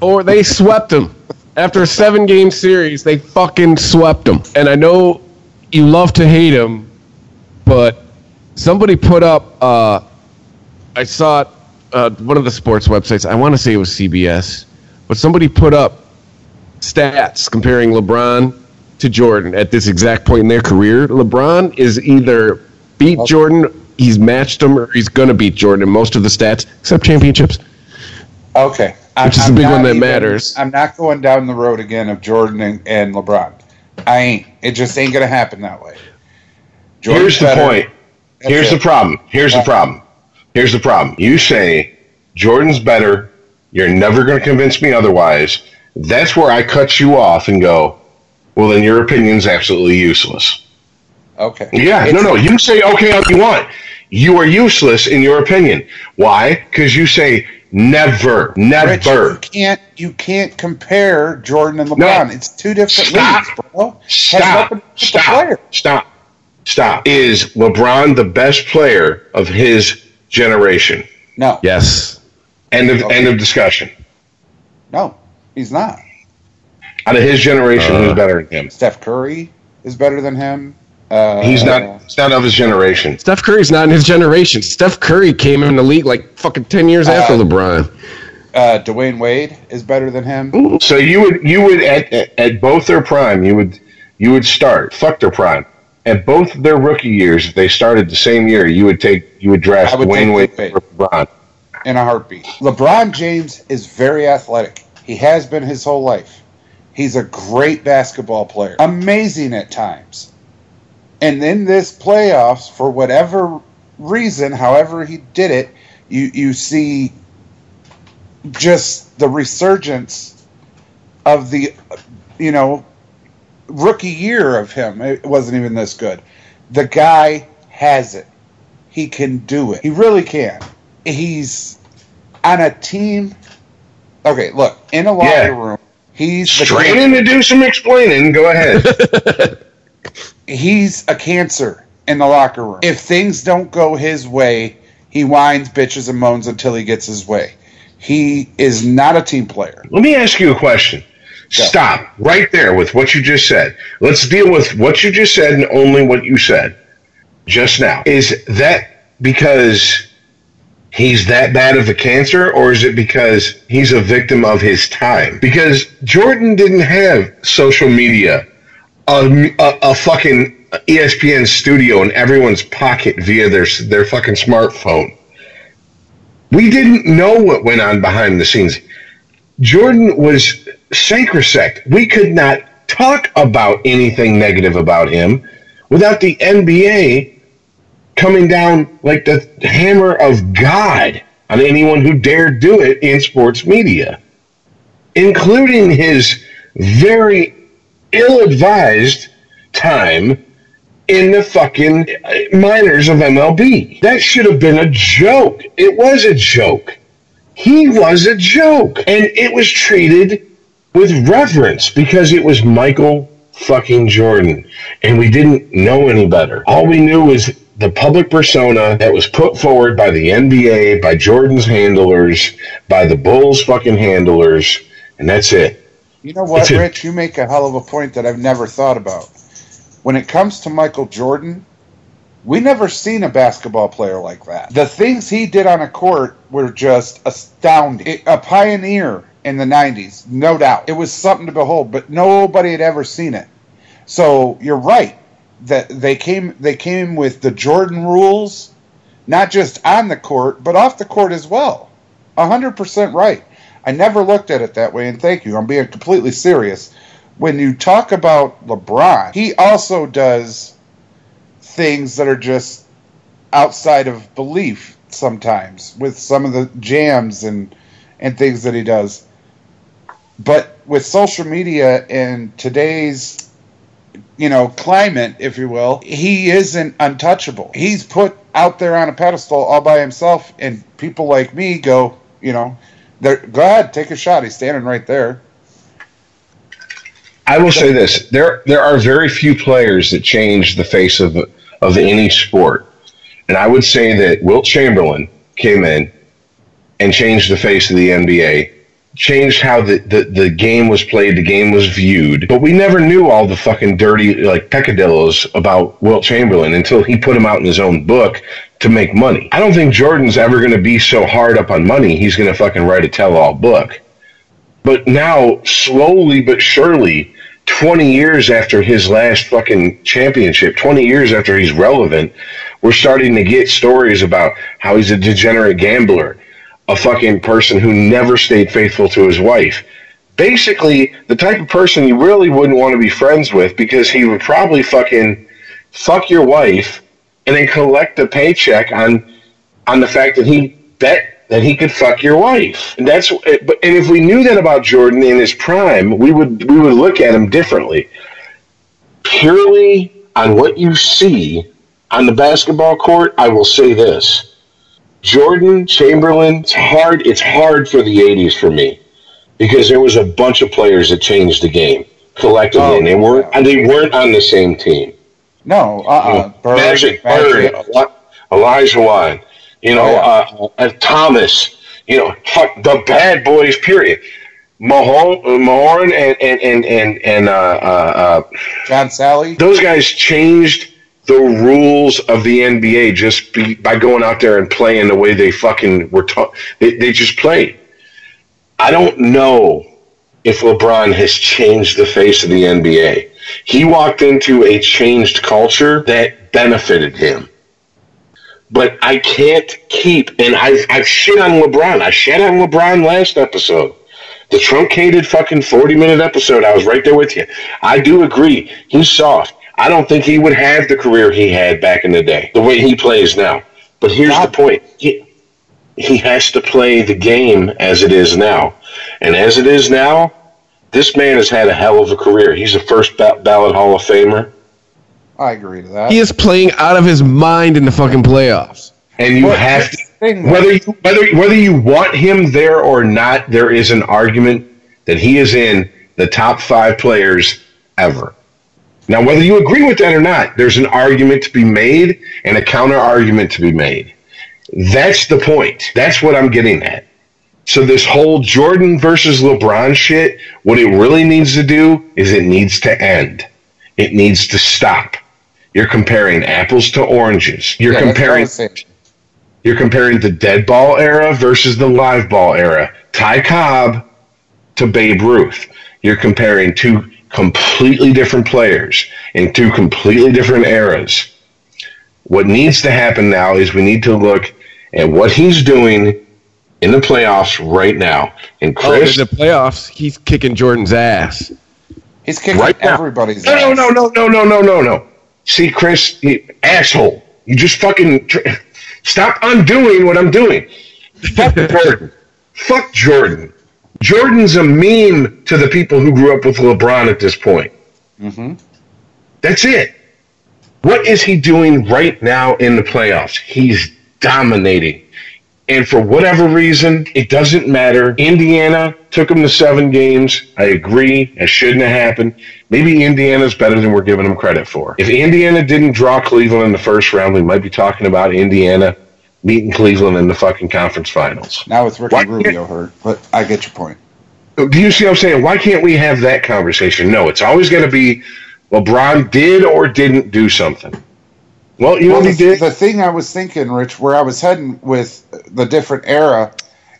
Or they swept them after a seven game series. They fucking swept them. And I know you love to hate them, but somebody put up. Uh, I saw it. Uh, one of the sports websites. I want to say it was CBS, but somebody put up stats comparing LeBron to Jordan at this exact point in their career. LeBron is either beat Jordan, he's matched him, or he's gonna beat Jordan in most of the stats except championships. Okay. I'm, Which is the big one that even- matters. I'm not going down the road again of Jordan and, and LeBron. I ain't. It just ain't gonna happen that way. Here's the better. point. That's Here's it. the problem. Here's the uh-huh. problem. Here's the problem. You say Jordan's better. You're never going to convince me otherwise. That's where I cut you off and go, well, then your opinion's absolutely useless. Okay. Yeah, no, It's- no. You say okay all you want. You are useless in your opinion. Why? Because you say never, Rich, you never. can't you can't compare Jordan and LeBron. No. It's two different Stop. leagues, bro. Stop. nothing to do with the Stop. Stop. Stop. Is LeBron the best player of his generation? No, Yes. End of Okay. end of discussion. no, he's not. Out of his generation, Uh. who's better than him? Steph Curry is better than him. Uh, He's not. He's not of his generation. Steph Curry's not in his generation. Steph Curry came in the league like fucking 10 years after Uh, LeBron. Uh, Dwyane Wade is better than him. So you would you would at, at at both their prime you would you would start fuck their prime at both their rookie years if they started the same year you would take you would draft I would Dwyane Wade Wade. over LeBron. in a heartbeat. LeBron James is very athletic. He has been his whole life. He's a great basketball player, amazing at times. And in this playoffs, for whatever reason, however he did it, you you see just the resurgence of the, you know, rookie year of him. It wasn't even this good. The guy has it. He can do it. He really can. He's on a team. Okay, look in a locker Yeah. room. He's the Straining to do some explaining. Go ahead. he's a cancer in the locker room. If things don't go his way, he whines, bitches, and moans until he gets his way. He is not a team player. Let me ask you a question. Stop right there with what you just said. Let's deal with what you just said and only what you said just now. Is that because he's that bad of a cancer, or is it because he's a victim of his time? Because Jordan didn't have social media, a, a, fucking ESPN studio in everyone's pocket via their their fucking smartphone. We didn't know what went on behind the scenes. Jordan was sacrosanct. We could not talk about anything negative about him without the NBA coming down like the hammer of God on anyone who dared do it in sports media, including his very ill advised time in the fucking minors of MLB. That should have been a joke. It was a joke. He was a joke. And it was treated with reverence because it was Michael fucking Jordan. And we didn't know any better. All we knew was the public persona that was put forward by the NBA, by Jordan's handlers, by the Bulls fucking handlers, and that's it. You know what, Rich? You make a hell of a point that I've never thought about. When it comes to Michael Jordan, we never seen a basketball player like that. The things he did on a court were just astounding. A pioneer in the 90s, no doubt. It was something to behold, but nobody had ever seen it. So you're right that they came they came with the Jordan rules, not just on the court, but off the court as well. 100% right. I never looked at it that way, and thank you. I'm being completely serious. When you talk about LeBron, he also does things that are just outside of belief sometimes with some of the jams and and things that he does. But with social media and today's you know climate, if you will, he isn't untouchable. He's put out there on a pedestal all by himself, and people like me go, you know, they're, go ahead, take a shot. He's standing right there. I will say this: there there are very few players that change the face of of any sport, and I would say that Wilt Chamberlain came in and changed the face of the NBA, changed how the, the, the game was played, the game was viewed. But we never knew all the fucking dirty like peccadillos about Wilt Chamberlain until he put him out in his own book to make money. I don't think Jordan's ever going to be so hard up on money. He's going to fucking write a tell-all book. But now, slowly but surely, 20 years after his last fucking championship, 20 years after he's relevant, we're starting to get stories about how he's a degenerate gambler, a fucking person who never stayed faithful to his wife. Basically, the type of person you really wouldn't want to be friends with because he would probably fucking fuck your wife and then collect a paycheck on on the fact that he bet that he could fuck your wife. And that's but and if we knew that about Jordan in his prime, we would we would look at him differently. Purely on what you see on the basketball court, I will say this. Jordan, Chamberlain, it's hard it's hard for the 80s for me because there was a bunch of players that changed the game collectively Oh, and they weren't and they weren't on the same team. No, uh, uh Bird, Magic. Bird, Olajuwon, you know, Oh, uh, uh, Thomas, you know, fuck the bad boys. Period. Uh, Mahorn, and and and and, and uh, uh, uh, John Salley. those guys changed the rules of the NBA just be, by going out there and playing the way they fucking were taught. They, they just played. I don't know if LeBron has changed the face of the NBA. He walked into a changed culture that benefited him. But I can't keep, and I've, I've shit on LeBron. I shit on LeBron last episode. The truncated fucking 40 minute episode, I was right there with you. I do agree. He's soft. I don't think he would have the career he had back in the day, the way he plays now. But here's the point. He, he has to play the game as it is now. And as it is now, this man has had a hell of a career. He's a first ba- ballot Hall of Famer. I agree to that. He is playing out of his mind in the fucking playoffs. And you Well, have to thing, whether you, whether whether you want him there or not, there is an argument that he is in the top five players ever. Now, whether you agree with that or not, there's an argument to be made and a counter argument to be made. That's the point. That's what I'm getting at. So this whole Jordan versus LeBron shit, what it really needs to do is it needs to end. It needs to stop. You're comparing apples to oranges. You're Yeah, that's what I comparing you're comparing the dead ball era versus the live ball era. Ty Cobb to Babe Ruth. You're comparing two completely different players in two completely different eras. What needs to happen now is we need to look at what he's doing in the playoffs right now. And Oh, in Chris, the playoffs, he's kicking Jordan's ass. He's kicking Right now. everybody's no, no, no, no, no, no, no, no, no. See, Chris, you, asshole, you just fucking tr- stop undoing what I'm doing. Fuck Jordan. Fuck Jordan. Jordan's a meme to the people who grew up with LeBron at this point. hmm That's it. What is he doing right now in the playoffs? He's dominating. And for whatever reason, it doesn't matter. Indiana took him to seven games. I agree. It shouldn't have happened. Maybe Indiana's better than we're giving them credit for. If Indiana didn't draw Cleveland in the first round, we might be talking about Indiana meeting Cleveland in the fucking conference finals. Now it's Ricky Why- Rubio hurt, but I get your point. Do you see what I'm saying? Why can't we have that conversation? No, it's always going to be LeBron did or didn't do something. Well, you know Well, what he the, did? the thing I was thinking, Rich, where I was heading with the different era,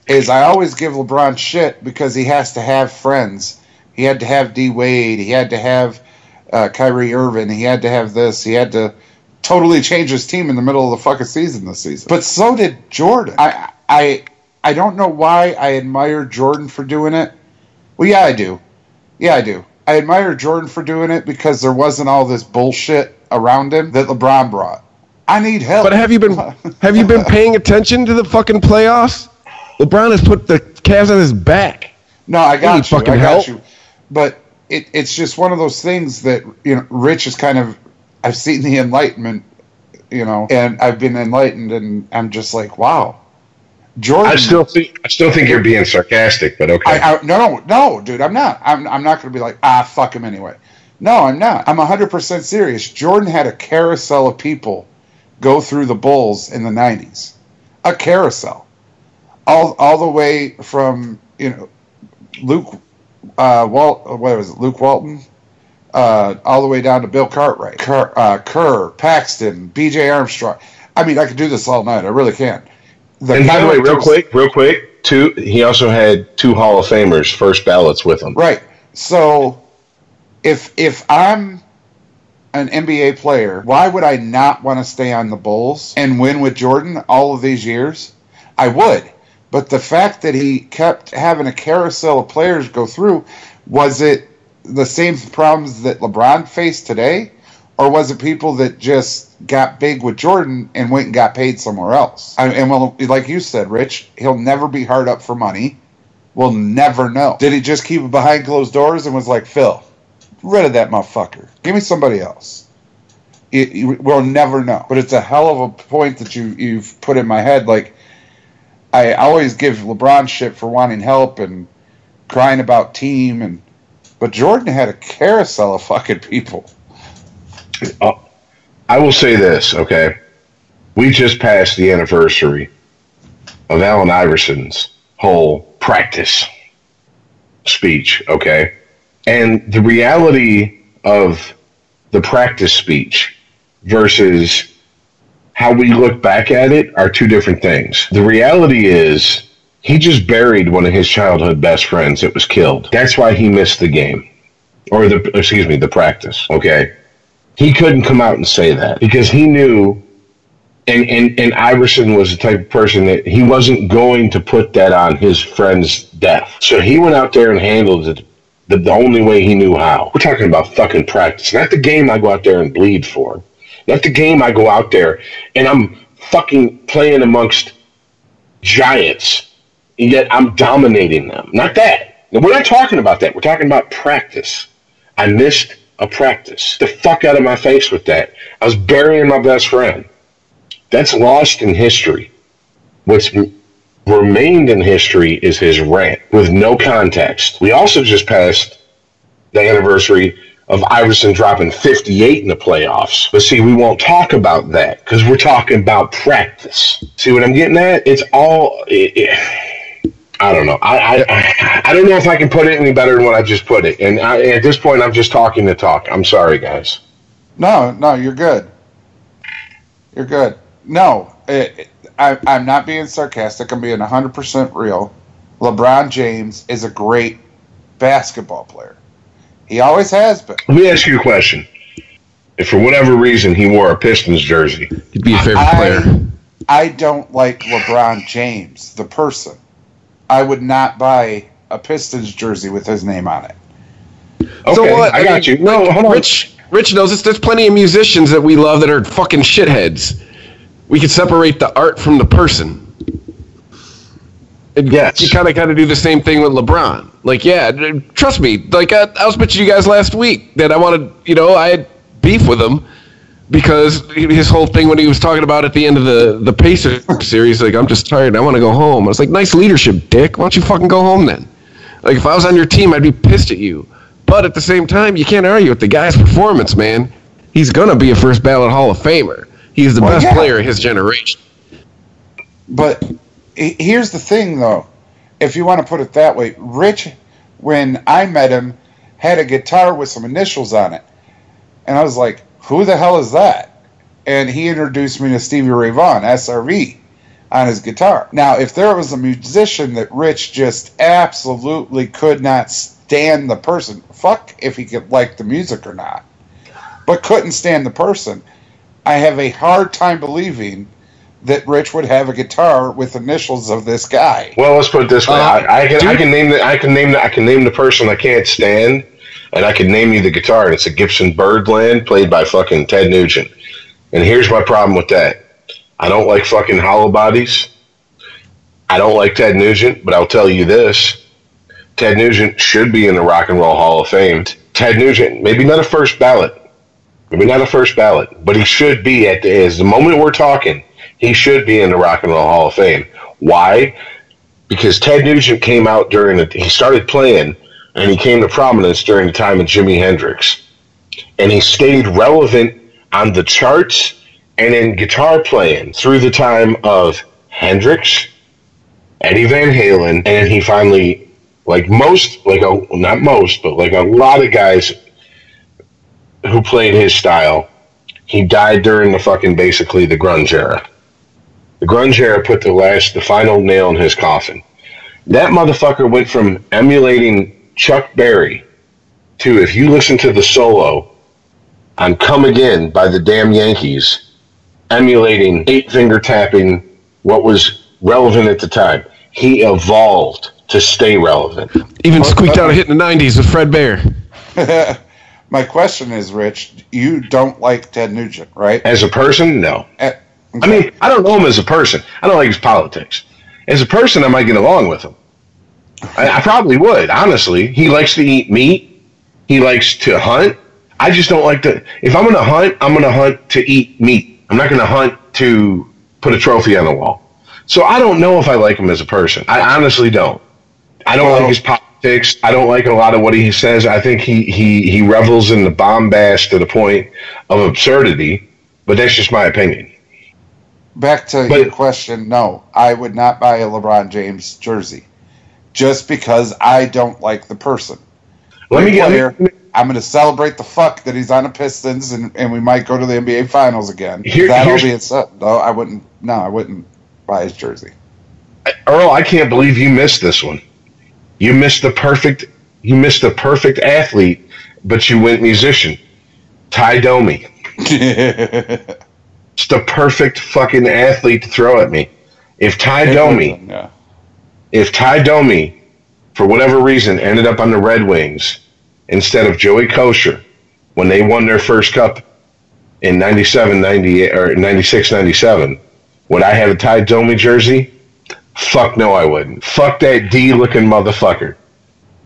is I always give LeBron shit because he has to have friends. He had to have D Wade. He had to have uh, Kyrie Irving. He had to have this. He had to totally change his team in the middle of the fucking season this season. But so did Jordan. I I I don't know why I admire Jordan for doing it. Well, yeah, I do. Yeah, I do. I admire Jordan for doing it because there wasn't all this bullshit around him that LeBron brought. I need help. But have you been have you been paying attention to the fucking playoffs? LeBron has put the Cavs on his back. No, I got you. fucking I got help. you. But it, it's just one of those things that you know, Rich is kind of. I've seen the enlightenment, you know, and I've been enlightened, and I'm just like, wow, Jordan. I still think I still think you're being sarcastic, but okay. I, I no, no, dude, I'm not. I'm, I'm not going to be like, ah, fuck him anyway. No, I'm not. I'm 100% serious. Jordan had a carousel of people go through the Bulls in the 90s. A carousel. All, all the way from, you know, Luke, uh, Walt, what was it, Luke Walton? Uh, all the way down to Bill Cartwright, Kerr, uh, Kerr, Paxson, B.J. Armstrong. I mean, I could do this all night. I really can. The and by the way, real quick, real quick, two. He also had two Hall of Famers first ballots with him. Right. So if if I'm an NBA player, why would I not want to stay on the Bulls and win with Jordan all of these years? I would. But the fact that he kept having a carousel of players go through, was it the same problems that LeBron faced today? Or was it people that just got big with Jordan and went and got paid somewhere else? I, and well, like you said, Rich, he'll never be hard up for money. We'll never know. Did he just keep it behind closed doors and was like, Phil, rid of that motherfucker. Give me somebody else. It, you- we'll never know. But it's a hell of a point that you, you've put in my head. Like, I always give LeBron shit for wanting help and crying about team. and But Jordan had a carousel of fucking people. Oh, I will say this, okay? We just passed the anniversary of Allen Iverson's whole practice speech, okay? And the reality of the practice speech versus how we look back at it are two different things. The reality is he just buried one of his childhood best friends that was killed. That's why he missed the game. Or the excuse me, the practice, okay? he couldn't come out and say that because he knew and, and, and Iverson was the type of person that he wasn't going to put that on his friend's death. So he went out there and handled it the, the only way he knew how. We're talking about fucking practice, not the game I go out there and bleed for. Not the game I go out there and I'm fucking playing amongst giants, and yet I'm dominating them. Not that. We're not talking about that. We're talking about practice. I missed a practice. The fuck out of my face with that. I was burying my best friend. That's lost in history. What's remained in history is his rant with no context. We also just passed the anniversary of Iverson dropping 58 in the playoffs. But see, we won't talk about that because we're talking about practice. See what I'm getting at? It's all. It, it, I don't know. I, I I don't know if I can put it any better than what I just put it. And I, at this point, I'm just talking to talk. I'm sorry, guys. No, no, you're good. You're good. No, it, it- I, I'm not being sarcastic. I'm being 100% real. LeBron James is a great basketball player. He always has been. Let me ask you a question. If for whatever reason he wore a Pistons jersey, He'd be a favorite I- player. I don't like LeBron James, the person. I would not buy a Pistons jersey with his name on it. okay, so what? I got mean, you. No, like, hold on. Rich, Rich knows this. There's plenty of musicians that we love that are fucking shitheads. We could separate the art from the person. And Yes. You kind of got to do the same thing with LeBron. Like, yeah, trust me. Like, I, I was bitching you guys last week that I wanted, you know, I had beef with him because his whole thing when he was talking about at the end of the the Pacer series, like, I'm just tired. I want to go home. I was like, nice leadership, Dick. Why don't you fucking go home then? Like, if I was on your team, I'd be pissed at you. But at the same time, you can't argue with the guy's performance, man. He's gonna be a first ballot Hall of Famer. He's the Well, best yeah. player of his generation. But here's the thing, though. If you want to put it that way, Rich, when I met him, had a guitar with some initials on it. And I was like, who the hell is that? And he introduced me to Stevie Ray Vaughan, SRV. on his guitar. Now, if there was a musician that Rich just absolutely could not stand the person, fuck if he could like the music or not, but couldn't stand the person, I have a hard time believing that Rich would have a guitar with initials of this guy. Well, let's put it this way: Uh, I, I can I can name the I can name the, I can name the person I can't stand, and I can name you the guitar, and it's a Gibson Birdland played by fucking Ted Nugent. And here's my problem with that: I don't like fucking hollow bodies. I don't like Ted Nugent, but I'll tell you this: Ted Nugent should be in the Rock and Roll Hall of Fame. Ted Nugent, maybe not a first ballot, maybe not a first ballot, but he should be at the as the moment we're talking. He should be in the Rock and Roll Hall of Fame. Why? Because Ted Nugent came out during the he started playing and he came to prominence during the time of Jimi Hendrix. And he stayed relevant on the charts and in guitar playing through the time of Hendrix, Eddie Van Halen, and he finally like most like a not most, but like a lot of guys who played his style, he died during the fucking basically the grunge era. The grunge era put the last, the final nail in his coffin. That motherfucker went from emulating Chuck Berry to, if you listen to the solo on Come Again by the Damn Yankees, emulating eight finger tapping what was relevant at the time. He evolved to stay relevant. Even squeaked out a hit in the '90s with Fred Bear. My question is, Rich, you don't like Ted Nugent, right? As a person, no. Eh, I mean, I don't know him as a person. I don't like his politics. As a person, I might get along with him. I, I probably would, honestly. He likes to eat meat. He likes to hunt. I just don't like to. If I'm going to hunt, I'm going to hunt to eat meat. I'm not going to hunt to put a trophy on the wall. So I don't know if I like him as a person. I honestly don't. I don't Well- like his politics. I don't like a lot of what he says. I think he, he, he revels in the bombast to the point of absurdity, but that's just my opinion. back to But- your question, no, I would not buy a LeBron James jersey just because I don't like the person. Let me get player. I'm going to celebrate the fuck that he's on the Pistons and, and we might go to the NBA Finals again. Here- That'll be said, no, I wouldn't. No, I wouldn't buy his jersey. Earl, I can't believe you missed this one. You missed the perfect. You missed the perfect athlete, but you went musician. Tie Domi. It's the perfect fucking athlete to throw at me. If Tie Domi, Yeah. If Tie Domi, for whatever reason, ended up on the Red Wings instead of Joey Kocur when they won their first cup in 97, 98, or 96, 97, would I have a Tie Domi jersey? Fuck no, I wouldn't. Fuck that D looking motherfucker.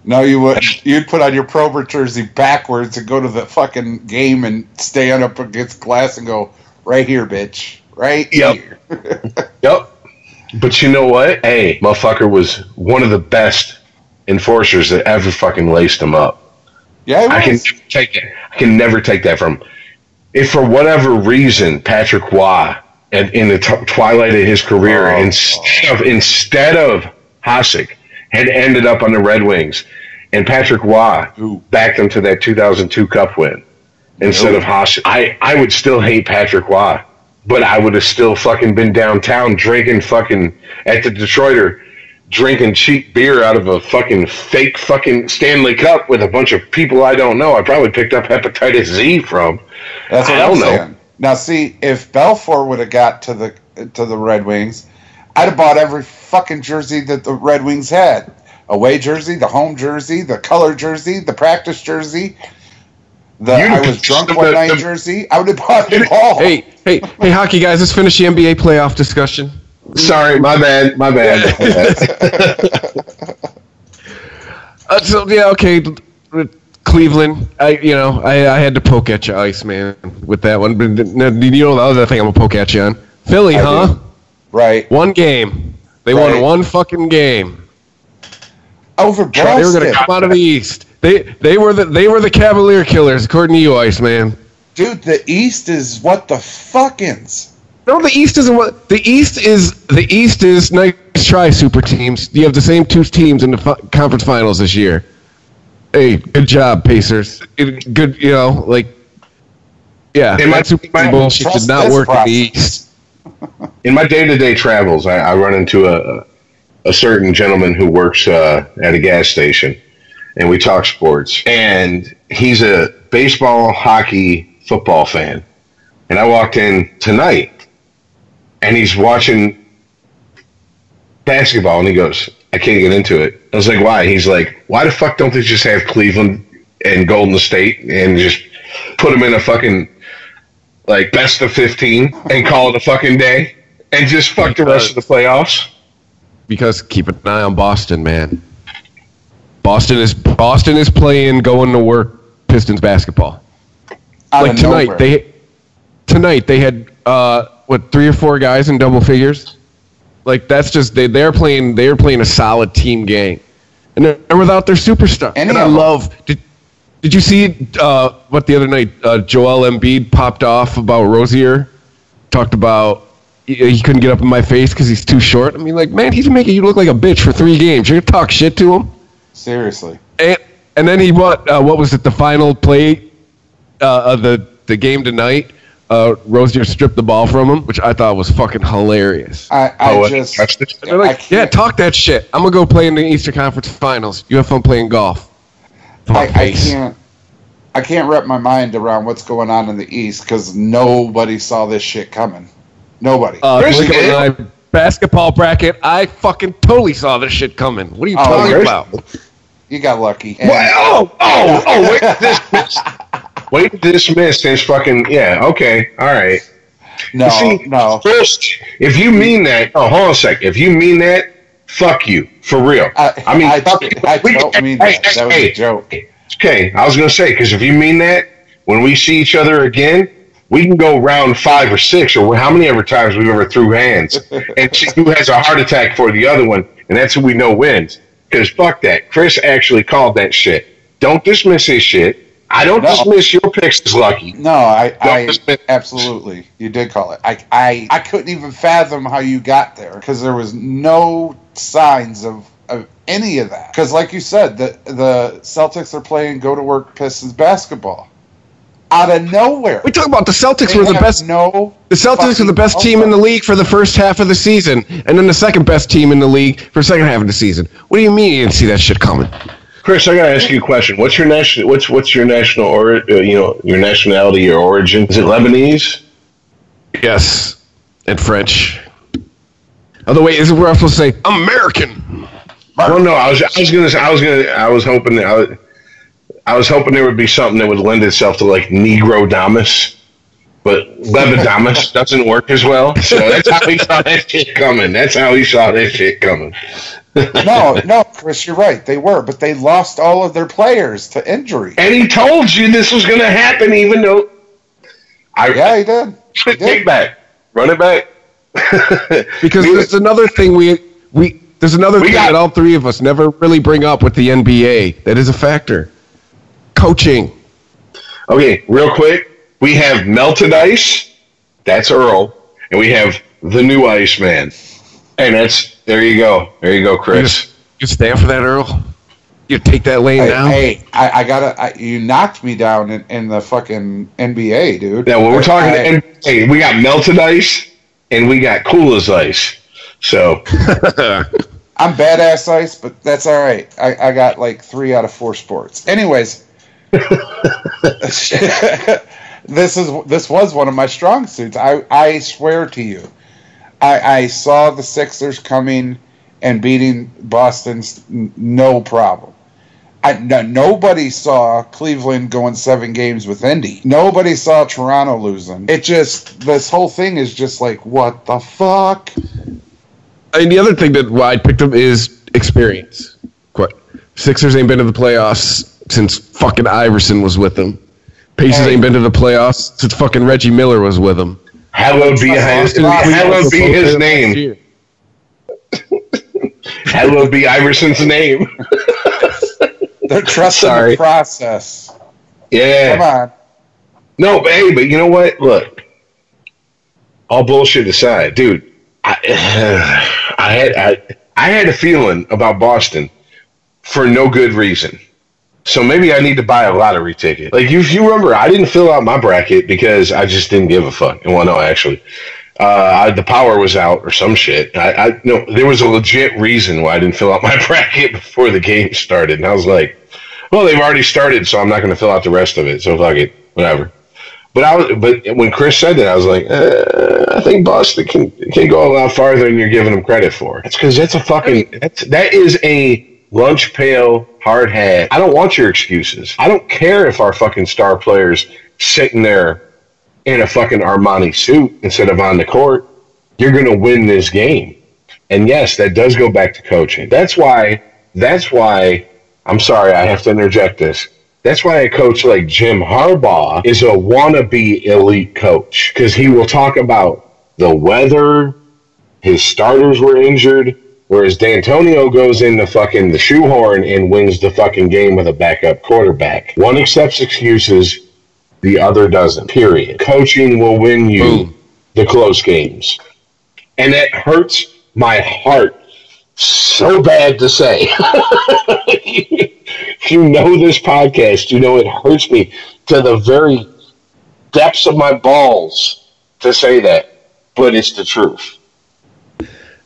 No, you would. You'd put on your Probert jersey backwards and go to the fucking game and stand up against glass and go right here, bitch, right Yep. here. Yep. But you know what? Hey, motherfucker was one of the best enforcers that ever fucking laced him up. Yeah, I can never take it. I can never take that from. him. If for whatever reason Patrick Roy, at, in the t- twilight of his career, Oh. instead of instead of Hasek, had ended up on the Red Wings, and Patrick Roy Ooh. backed him to that 2002 Cup win instead of Hasek, I I would still hate Patrick Roy, but I would have still fucking been downtown drinking fucking at the Detroiter drinking cheap beer out of a fucking fake fucking Stanley Cup with a bunch of people I don't know. I probably picked up hepatitis Z from. That's what I I'm know. saying. Now, see, if Belfour would have got to the to the Red Wings, I'd have bought every fucking jersey that the Red Wings had: away jersey, the home jersey, the color jersey, the practice jersey, the You'd I was drunk the- one night the- jersey. I would have bought them all. Hey, hey, hey, hockey guys! Let's finish the NBA playoff discussion. Sorry, my bad, my bad. my bad. Uh, so yeah, okay, Cleveland. I you know I, I had to poke at you, Ice Man, with that one. But you know the other thing I'm gonna poke at you on Philly, I huh? do. Right One game. They Right. won one fucking game. over Boston. They were gonna come out of the East. They they were the they were the Cavalier killers, according to you, Ice Man. dude. The East is what the fuckins. No, the East isn't what the East is. The East is nice try, super teams. You have the same two teams in the fi- conference finals this year. Hey, good job, Pacers. It- good, you know, like, yeah, Hey, my- Super my- Team bullshit did not this work in the. East. in my day to day travels, I, I run into a a certain gentleman who works uh, at a gas station, and we talk sports. And he's a baseball, hockey, football fan. And I walked in tonight, and he's watching basketball, and he goes, "I can't get into it." I was like, "Why?" He's like, "Why the fuck don't they just have Cleveland and Golden State and just put them in a fucking like best of fifteen and call it a fucking day and just fuck the rest of the playoffs?" because keep an eye on Boston, man. Boston is Boston is playing going to work Pistons basketball. Out like tonight nowhere. they tonight they had uh what three or four guys in double figures. Like that's just they they're playing they're playing a solid team game, and they're, without their superstar. Any and I love did. Did you see uh, what the other night uh, Joel Embiid popped off about Rozier? Talked about he, he couldn't get up in my face because he's too short. I mean, like, man, he's making you look like a bitch for three games. You're gonna talk shit to him, Seriously. and, and then he what? Uh, what was it? The final play uh, of the the game tonight. Uh, Rozier stripped the ball from him, which I thought was fucking hilarious. I, I Oh, just. touched it? And they're I like, yeah, talk that shit. I'm gonna go play in the Eastern Conference Finals. You have fun playing golf. I, I can't. I can't wrap my mind around what's going on in the East because nobody saw this shit coming. Nobody. Uh, Chris look did. at my basketball bracket. I fucking totally saw this shit coming. What are you Oh, talking Chris- about? you got lucky. And- What? Oh, oh, oh! Wait, dismiss. Wait, to dismiss his fucking yeah. Okay, all right. no, See, no. First, if you mean that, oh, hold on a second. If you mean that, fuck you for real. I, I mean, I, fuck you. I We- don't mean hey, that. hey, That was hey. a joke. Okay, I was gonna say because if you mean that, when we see each other again, we can go round five or six or how many ever times we've ever threw hands and see who has a heart attack for the other one, and that's who we know wins. Because fuck that, Chris actually called that shit. Don't dismiss his shit. I don't No. dismiss your picks as lucky. No, I, I absolutely. You did call it. I, I, I couldn't even fathom how you got there because there was no signs of, of any of that. Because, like you said, the the Celtics are playing go to work Pistons basketball out of nowhere. We talk about the Celtics They were the best. No, The Celtics were the best team in the league for the first half of the season, and then the second best team in the league for the second half of the season. What do you mean you didn't see that shit coming? Chris, I gotta ask you a question. What's your national? What's what's your national or uh, you know your nationality or origin? Is it Lebanese? Yes, and French. Other way is it where I'm supposed to say I'm American? Well, no, I was I was gonna I was gonna I was hoping I was, I was hoping there would be something that would lend itself to like Negro Damas, but Levidamus doesn't work as well. So that's how he saw that shit coming. That's how he saw that shit coming. no, no, Chris, you're right. They were, but they lost all of their players to injury. And he told you this was gonna happen, even though I Yeah, he did. He take back, run it back. Because We- there's another thing we we there's another We thing got- that all three of us never really bring up with the NBA that is a factor. Coaching. Okay, real quick, we have melted ice. That's Earl, and we have the new Iceman, and that's there. You go, there you go, Chris. just you stand for that, Earl. You take that lane Hey, now. hey, I, I gotta. I, you knocked me down in, in the fucking NBA, dude. Now, when we're talking, I- hey, we got melted ice, and we got cool as ice. So I'm badass ice, but that's all right. I, I got like three out of four sports. Anyways, this is this was one of my strong suits. I I swear to you, I I saw the Sixers coming and beating Boston's no problem. I, no, nobody saw Cleveland going seven games with Indy. Nobody saw Toronto losing. It just this whole thing is just like what the fuck. And the other thing that why I picked up is experience. Sixers ain't been to the playoffs since fucking Iverson was with them. Pacers Hey. ain't been to the playoffs since fucking Reggie Miller was with them. hallowed be his, hallowed be his name. Hallowed be Iverson's name. They're trusting Sorry. the process. Yeah. Come on. No, but hey, but you know what? Look, all bullshit aside, dude. I, I had I, I had a feeling about Boston for no good reason. So maybe I need to buy a lottery ticket. Like if you remember, I didn't fill out my bracket because I just didn't give a fuck. Well, no, actually, uh, I, the power was out or some shit. I, I no, there was a legit reason why I didn't fill out my bracket before the game started, and I was like, "Well, they've already started, so I'm not going to fill out the rest of it. So fuck it, whatever." But I was, but when Chris said that, I was like, uh, I think Boston can can go a lot farther than you're giving them credit for. It's because that's a fucking that's that is a lunch pail hard hat. I don't want your excuses. I don't care if our fucking star players sitting there in a fucking Armani suit instead of on the court. You're going to win this game. And yes, that does go back to coaching. That's why. That's why. I'm sorry, I have to interject this. That's why a coach like Jim Harbaugh is a wannabe elite coach because he will talk about the weather, his starters were injured, whereas D'Antonio goes in the fucking the shoehorn and wins the fucking game with a backup quarterback. One accepts excuses, the other doesn't. Period. Coaching will win you Boom. the close games, and it hurts my heart so bad to say. if you know this podcast, you know it hurts me to the very depths of my balls to say that, but it's the truth.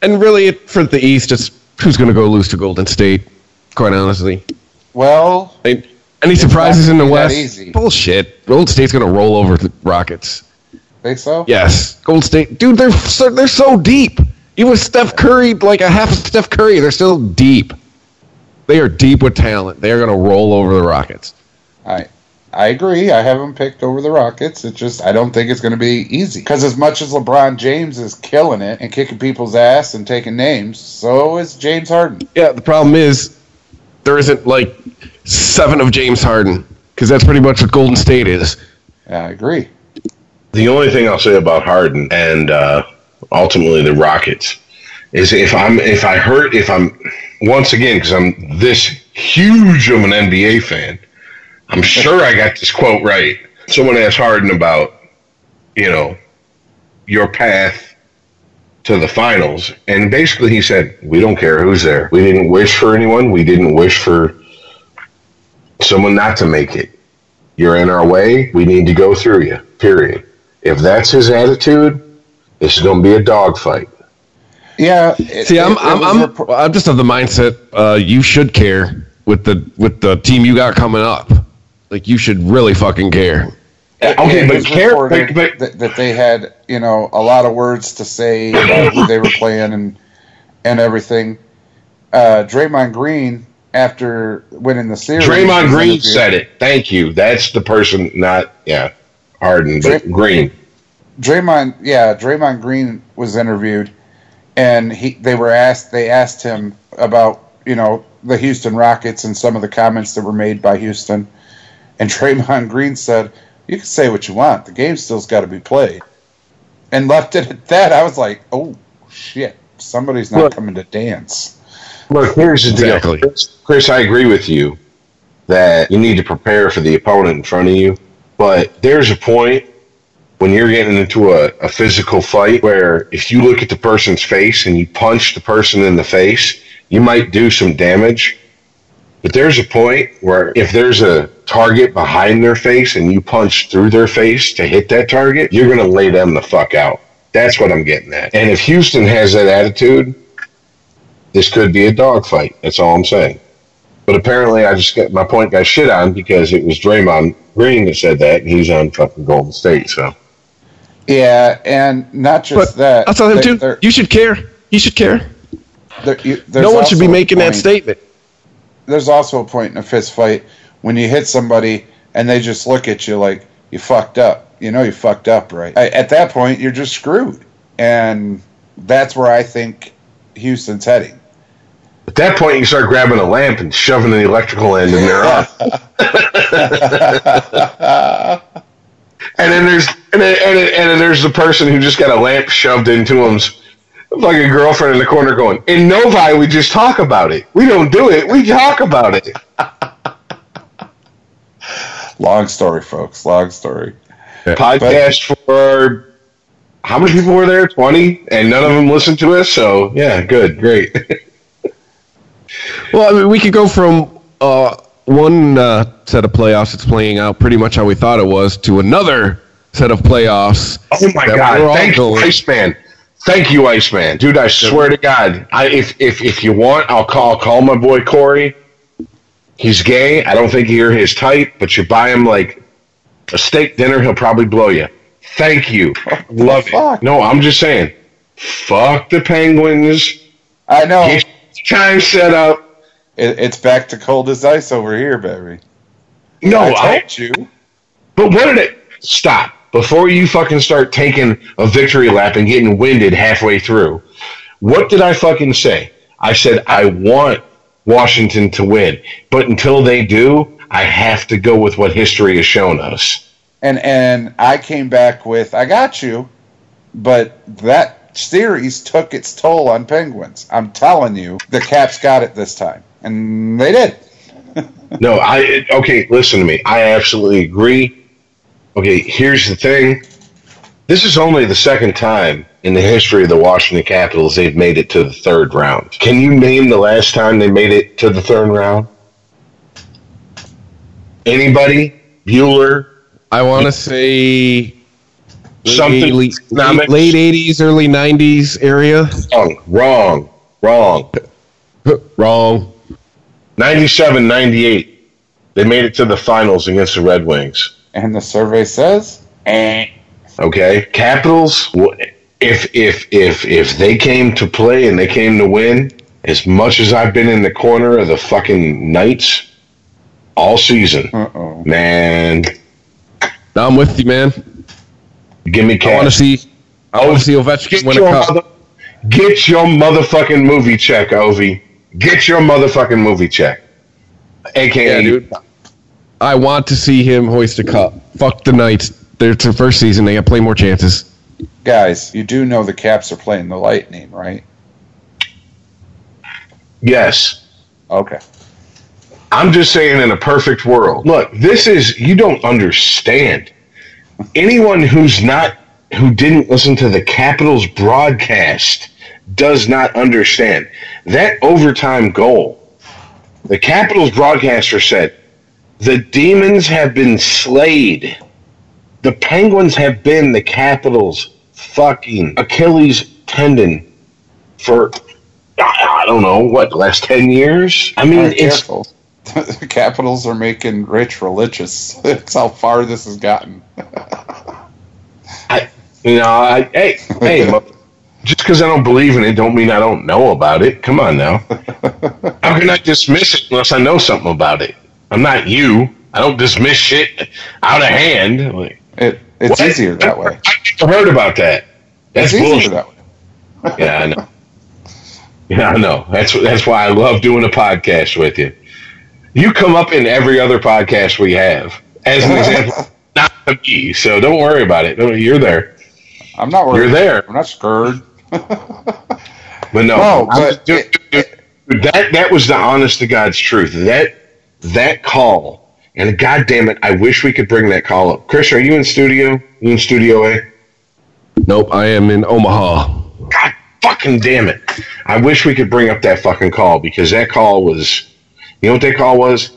And really, for the East, it's who's going to go lose to Golden State, quite honestly. Well, I mean, any surprises in the gonna be that West? Bullshit. Golden State's going to roll over the Rockets. think so? Yes. Golden State. Dude, they're so, they're so deep. Even with Steph Curry, like a half of Steph Curry, they're still deep. They are deep with talent. They are going to roll over the Rockets. I I agree. I have them picked over the Rockets. It's just I don't think it's going to be easy because as much as LeBron James is killing it and kicking people's ass and taking names, so is James Harden. Yeah, the problem is there isn't like seven of James Harden because that's pretty much what Golden State is. Yeah, I agree. The only thing I'll say about Harden and uh, ultimately the Rockets is if I'm if I hurt if I'm once again because I'm this huge of an NBA fan, I'm sure I got this quote right. Someone asked Harden about you know your path to the finals, and basically he said, "We don't care who's there. We didn't wish for anyone. We didn't wish for someone not to make it. You're in our way. We need to go through you. Period." If that's his attitude, this is going to be a dogfight. Yeah. it- See, I'm it- it I'm was I'm, repor- I'm just of the mindset uh, you should care with the with the team you got coming up. Like you should really fucking care. Okay, but was care, but, but that, that they had you know a lot of words to say about who they were playing and and everything. Uh, Draymond Green after winning the series. Draymond Green said it. Thank you. That's the person, not yeah, Harden, but Dray- Green. Draymond, yeah, Draymond Green was interviewed, and he they were asked they asked him about you know the Houston Rockets and some of the comments that were made by Houston, and Draymond Green said, "You can say what you want, the game still's got to be played," and left it at that. I was like, "Oh shit, somebody's not Look. coming to dance." Look, here's the Exactly. deal, Chris, Chris. I agree with you that you need to prepare for the opponent in front of you, but there's a point when you're getting into a, a physical fight where if you look at the person's face and you punch the person in the face, you might do some damage. But there's a point where if there's a target behind their face and you punch through their face to hit that target, you're going to lay them the fuck out. That's what I'm getting at. And if Houston has that attitude, this could be a dogfight. That's all I'm saying. But apparently, I just got my point got shit on because it was Draymond Green that said that, and he's on fucking Golden State. So Yeah, and not just But that. I'll tell him there- too. You should care. You should care. there- you- No one should be also a making that statement. There's also a point in a fist fight when you hit somebody and they just look at you like you fucked up. You know you fucked up, right? At that point, you're just screwed, and that's where I think Houston's heading. at that point, you start grabbing a lamp and shoving the electrical end in their eye. And then there's and then, and, then, and then there's the person who just got a lamp shoved into him's like a girlfriend in the corner going, in Novi, we just talk about it. We don't do it. We talk about it. Long story, folks. Long story. podcast for how many people were there? Twenty, and none of them listened to us. So yeah, good, great. Well, I mean, we could go from uh, one uh, set of playoffs that's playing out pretty much how we thought it was to another set of playoffs. Oh my god! we're all Thank you, going- Iceman. Thank you, Iceman. Dude, I swear to God, I, if if if you want, I'll call I'll call my boy Corey. He's gay. I don't think you're his type, but you buy him like a steak dinner, he'll probably blow you. Thank you. Love fuck? it. No, I'm just saying. Fuck the Penguins. I know. Get time set up. It, it's back to cold as ice over here, baby. No, I I, told you. But what did it stop before you fucking start taking a victory lap and getting winded halfway through? What did I fucking say? I said I want Washington to win, but until they do, I have to go with what history has shown us. And and I came back with I got you, but that series took its toll on Penguins. I'm telling you, the Caps got it this time, and they did. No, I okay. Listen to me. I absolutely agree. Okay, here's the thing. This is only the second time in the history of the Washington Capitals they've made it to the third round. Can you name the last time they made it to the third round? Anybody? Bueller? I want to say Something late, economics? late 80s, early 90s area. Wrong. Wrong. Wrong. Wrong. 97, 98. They made it to the finals against the Red Wings. And the survey says, eh. Okay, Capitals. w- If if if if they came to play and they came to win, as much as I've been in the corner of the fucking Knights all season, Uh oh. man, Now I'm with you, man. give me I want to see. I want to see Get Ovechkin win your, a cup. mother, get your motherfucking movie check, Ovi. Get your motherfucking movie check. AKA, Yeah, dude. I want to see him hoist a cup. Fuck the Knights. They're it's their first season. They got play more chances. Guys, you do know the Caps are playing the Lightning, right? yes. Okay. I'm just saying, in a perfect world. Look, this is you don't understand. Anyone who's not who didn't listen to the Capitals broadcast does not understand that overtime goal. The Capitals broadcaster said, "The Demons have been slayed. The Penguins have been the Capitals' fucking Achilles tendon for." I I don't know what last ten years. I mean, right, it's careful. the Capitals are making Rich religious. That's how far this has gotten. You know, I, hey, hey, just because I don't believe in it, don't mean I don't know about it. Come on now. How can I dismiss it unless I know something about it? I'm not you. I don't dismiss shit out of hand. Like, It it's what? easier that way. I heard about that. That's It's easier bullshit. that way. Yeah, I know. Yeah, I know. That's that's why I love doing a podcast with you. You come up in every other podcast we have as an example, not to me. So don't worry about it. You're there. I'm not worried. You're there. I'm not scared. But no, No, but dude, dude, dude, that that was the honest to God's truth. That that call, and God damn it, I wish we could bring that call up. Chris, are you in studio? You in studio A? Nope, I am in Omaha. God fucking damn it! I wish we could bring up that fucking call because that call was, you know what that call was?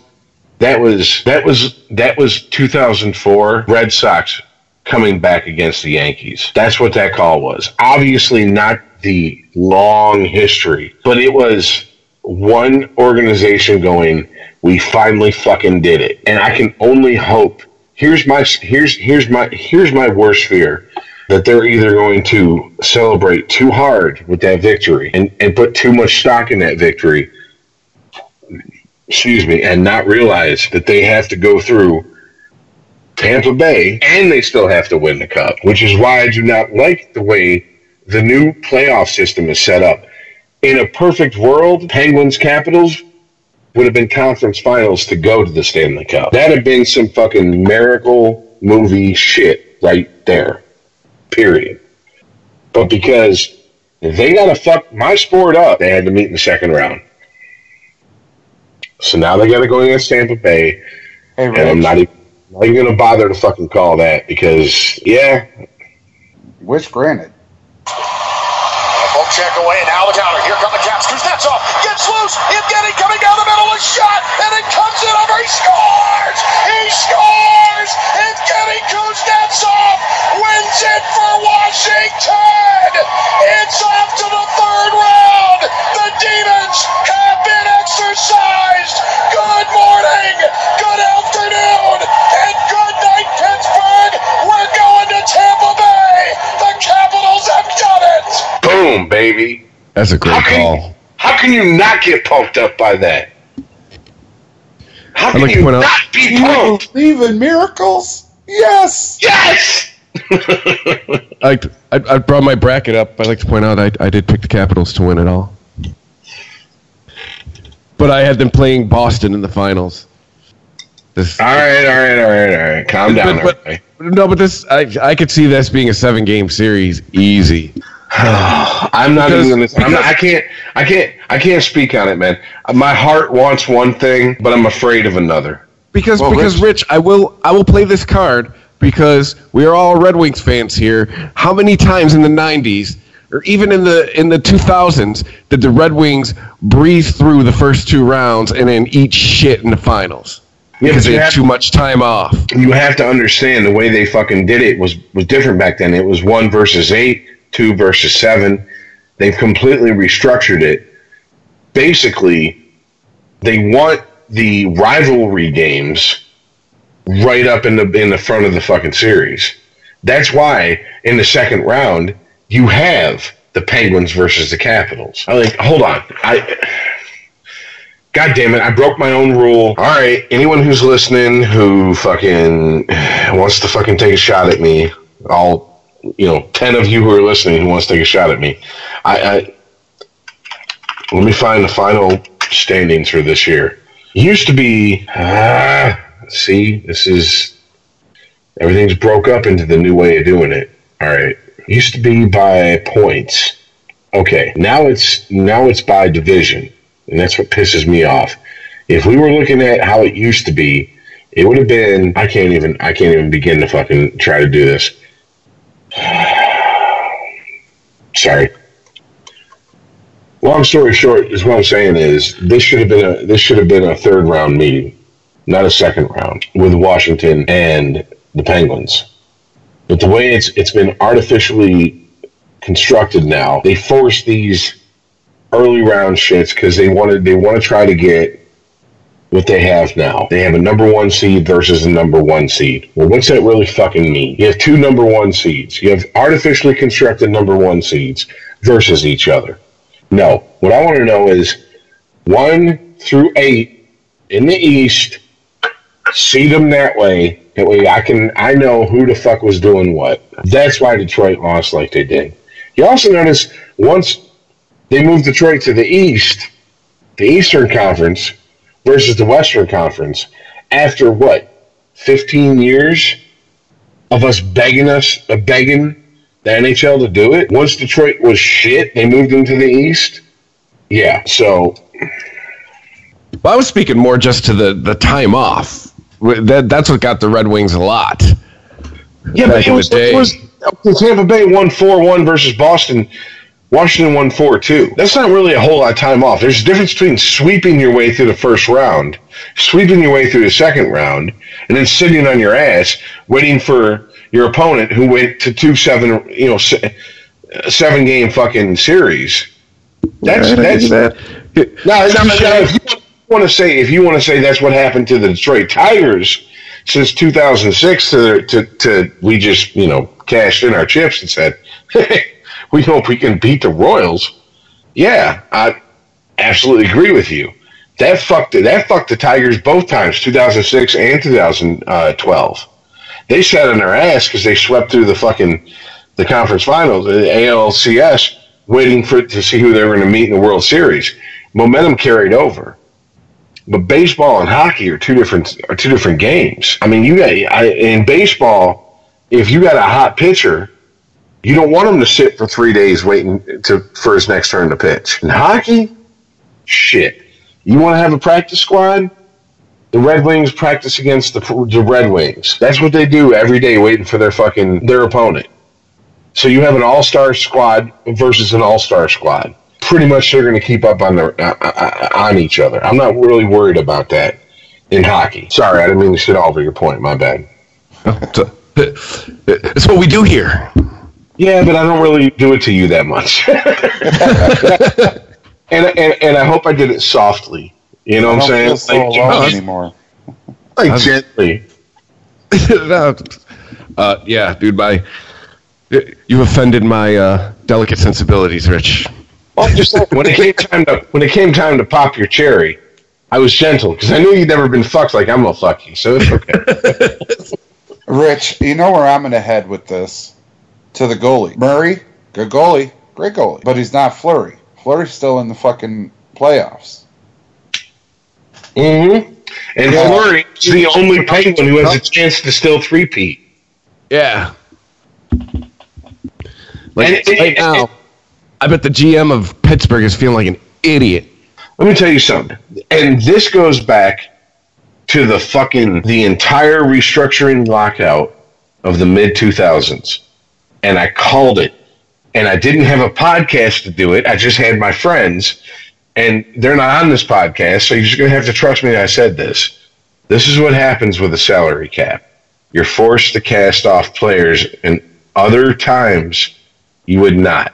That was that was that was 2004 Red Sox coming back against the Yankees. That's what that call was. Obviously not the long history, but it was one organization going, we finally fucking did it. And I can only hope. Here's my here's here's my here's my worst fear that they're either going to celebrate too hard with that victory and, and put too much stock in that victory excuse me, and not realize that they have to go through Tampa Bay and they still have to win the cup, which is why I do not like the way the new playoff system is set up. In a perfect world, Penguins Capitals would have been conference finals to go to the Stanley Cup. That'd have been some fucking miracle movie shit right there. Period. But because they gotta fuck my sport up, they had to meet in the second round. So now they got to go against Tampa Bay, Hey, and I'm not even, not even going to bother to fucking call that because, yeah, Which granted check away, and now the counter. Here come the Caps. Kuznetsov gets loose. Evgeny coming down the middle, a shot, and it comes in over. He scores! He scores! Evgeny Kuznetsov wins it for Washington! It's off to the third round! The Demons have been exercised! Good morning! Good afternoon! to Tampa Bay. The Capitals have done it. Boom, baby. That's a great how call. How can you not get pumped up by that? How can like you not out, be pumped? believe in miracles? Yes. Yes. I, I, I brought my bracket up. I'd like to point out I, I did pick the Capitals to win it all. But I had them playing Boston in the finals. This, all right, all right, all right, all right. Calm down. but, but- no, but this I, I could see this being a seven game series easy. I'm not Because- even gonna. I'm not, I can't. I can't. I can't speak on it, man. My heart wants one thing, but I'm afraid of another. Because Well, because Rich, I will I will play this card because we are all Red Wings fans here. How many times in the '90s or even in the in the 2000s did the Red Wings breathe through the first two rounds and then eat shit in the finals Yeah, because they you had have- too much time off? You have to understand the way they fucking did it was was different back then. It was one versus eight, two versus seven. They've completely restructured it. Basically, they want the rivalry games right up in the in the front of the fucking series. That's why in the second round you have the Penguins versus the Capitals. I like hold on. I God damn it, I broke my own rule. All right, anyone who's listening who fucking wants to fucking take a shot at me, all you know, 10 of you who are listening who wants to take a shot at me. I, I let me find the final standings for this year. Used to be ah, see, this is everything's broke up into the new way of doing it. All right. Used to be by points. Okay, now it's now it's by division and that's what pisses me off. If we were looking at how it used to be, it would have been. I can't even. I can't even begin to fucking try to do this. Sorry. Long story short, is what I'm saying is this should have been a this should have been a third round meeting, not a second round with Washington and the Penguins. But the way it's it's been artificially constructed now, they force these early round shits because they wanted they want to try to get what they have now. They have a number one seed versus a number one seed. Well, what's that really fucking mean? You have two number one seeds. You have artificially constructed number one seeds versus each other. No, what I want to know is one through eight in the East. Seed them that way. That way, I can I know who the fuck was doing what. That's why Detroit lost like they did. You also notice once they moved Detroit to the East, the Eastern Conference versus the Western Conference. After what, fifteen years of us begging us, uh, begging the NHL to do it. Once Detroit was shit, they moved them to the East. Yeah, so Well, I was speaking more just to the the time off. That that's what got the Red Wings a lot. yeah, Back but it was, the it was Tampa Bay won four one versus Boston. Washington won four two. That's not really a whole lot of time off. There's a difference between sweeping your way through the first round, sweeping your way through the second round, and then sitting on your ass waiting for your opponent who went to two seven, you know, uh, seven game fucking series. That's I that's that. no, no, no, no. If you want to say, if you want to say that's what happened to the Detroit Tigers since 2006, to to to we just you know cashed in our chips and said, we hope we can beat the Royals. Yeah, I absolutely agree with you. That fucked. That fucked the Tigers both times, 2006 and 2012. They sat on their ass because they swept through the fucking the conference finals, the ALCS, waiting for to see who they were going to meet in the World Series. Momentum carried over, but baseball and hockey are two different are two different games. I mean, you got I, in baseball, if you got a hot pitcher, you don't want him to sit for three days waiting to for his next turn to pitch. In hockey, shit, you want to have a practice squad. The Red Wings practice against the, the Red Wings. That's what they do every day, waiting for their fucking their opponent. So you have an all star squad versus an all star squad. Pretty much, they're going to keep up on their uh, uh, on each other. I'm not really worried about that in hockey. Sorry, I didn't mean to shit all over your point. My bad. It's what we do here. Yeah, but I don't really do it to you that much. and, and and I hope I did it softly. You know I what I'm saying? so Like, alone that's- anymore. like gently. No, uh, yeah, dude, my you offended my uh, delicate sensibilities, Rich. Well, just like when it came time to when it came time to pop your cherry, I was gentle because I knew you'd never been fucked like I'm gonna fuck you, so it's okay. Rich, you know where I'm going to head with this? To the goalie. Murray, good goalie, great goalie, but he's not Fleury. Fleury's still in the fucking playoffs. mm-hmm. And Yeah. Fleury is the only penguin who has a chance to still three-peat. Yeah. Like And right it- now, I bet the GM of Pittsburgh is feeling like an idiot. Let me tell you something. And this goes back to the fucking the entire restructuring lockout of the mid 2000s. And I called it. And I didn't have a podcast to do it. I just had my friends and they're not on this podcast, so you're just going to have to trust me I said this. This is what happens with a salary cap. You're forced to cast off players and other times you would not.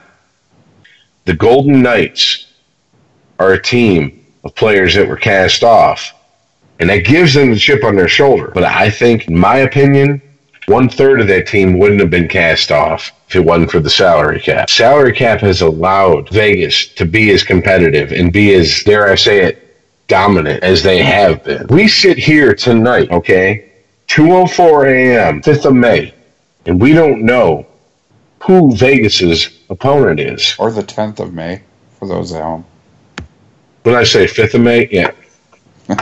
The Golden Knights are a team of players that were cast off, and that gives them the chip on their shoulder. But I think, in my opinion, one third of that team wouldn't have been cast off if it wasn't for the salary cap. Salary cap has allowed Vegas to be as competitive and be as, dare I say it, dominant as they have been. We sit here tonight, okay, 2:04 a.m., 5th of May, and we don't know who Vegas's opponent is. Or the 10th of May, for those at home. When I say 5th of May, yeah,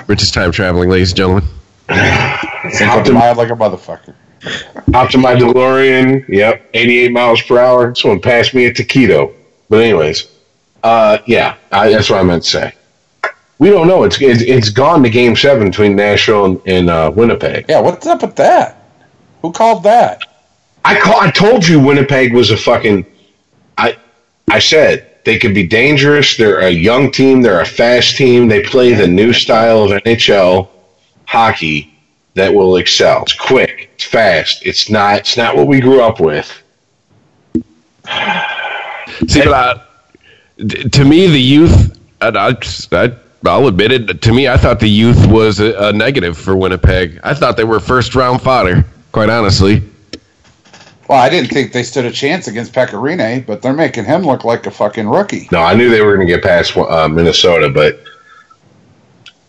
Rich is time traveling, ladies and gentlemen. Hopped in, Mad like a motherfucker. Hopped in my DeLorean. Yep, 88 miles per hour. Someone passed me a taquito. But anyways, uh, yeah, I, that's what I meant to say. We don't know. It's it's, it's gone to Game Seven between Nashville and, and uh, Winnipeg. Yeah, what's up with that? Who called that? I call, I told you Winnipeg was a fucking. I I said they could be dangerous. They're a young team. They're a fast team. They play the new style of NHL hockey that will excel. It's quick. Fast. It's not. It's not what we grew up with. See, but I, to me, the youth, and I, I, I'll admit it, to me, I thought the youth was a, a negative for Winnipeg. I thought they were first round fodder, quite honestly. Well, I didn't think they stood a chance against Pekka Rinne, but they're making him look like a fucking rookie. No, I knew they were going to get past uh, Minnesota, but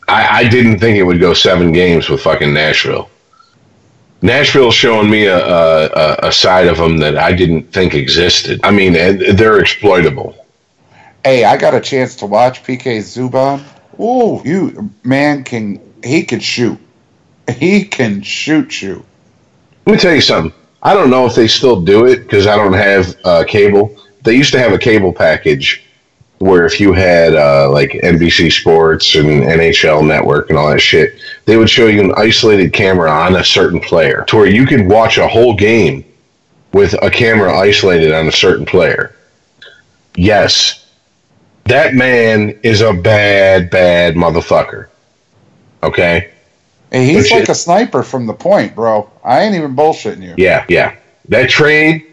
I, I didn't think it would go seven games with fucking Nashville. Nashville's showing me a, a, a side of them that I didn't think existed. I mean, they're exploitable. Hey, I got a chance to watch PK Subban. Ooh, you man can he can shoot. He can shoot shoot. Let me tell you something. I don't know if they still do it because I don't have uh, cable. They used to have a cable package where if you had uh, like NBC Sports and NHL Network and all that shit, they would show you an isolated camera on a certain player to where you could watch a whole game with a camera isolated on a certain player. Yes, that man is a bad, bad motherfucker. Okay? Hey, he's like a sniper from the point, bro. I ain't even bullshitting you. Yeah, yeah. That trade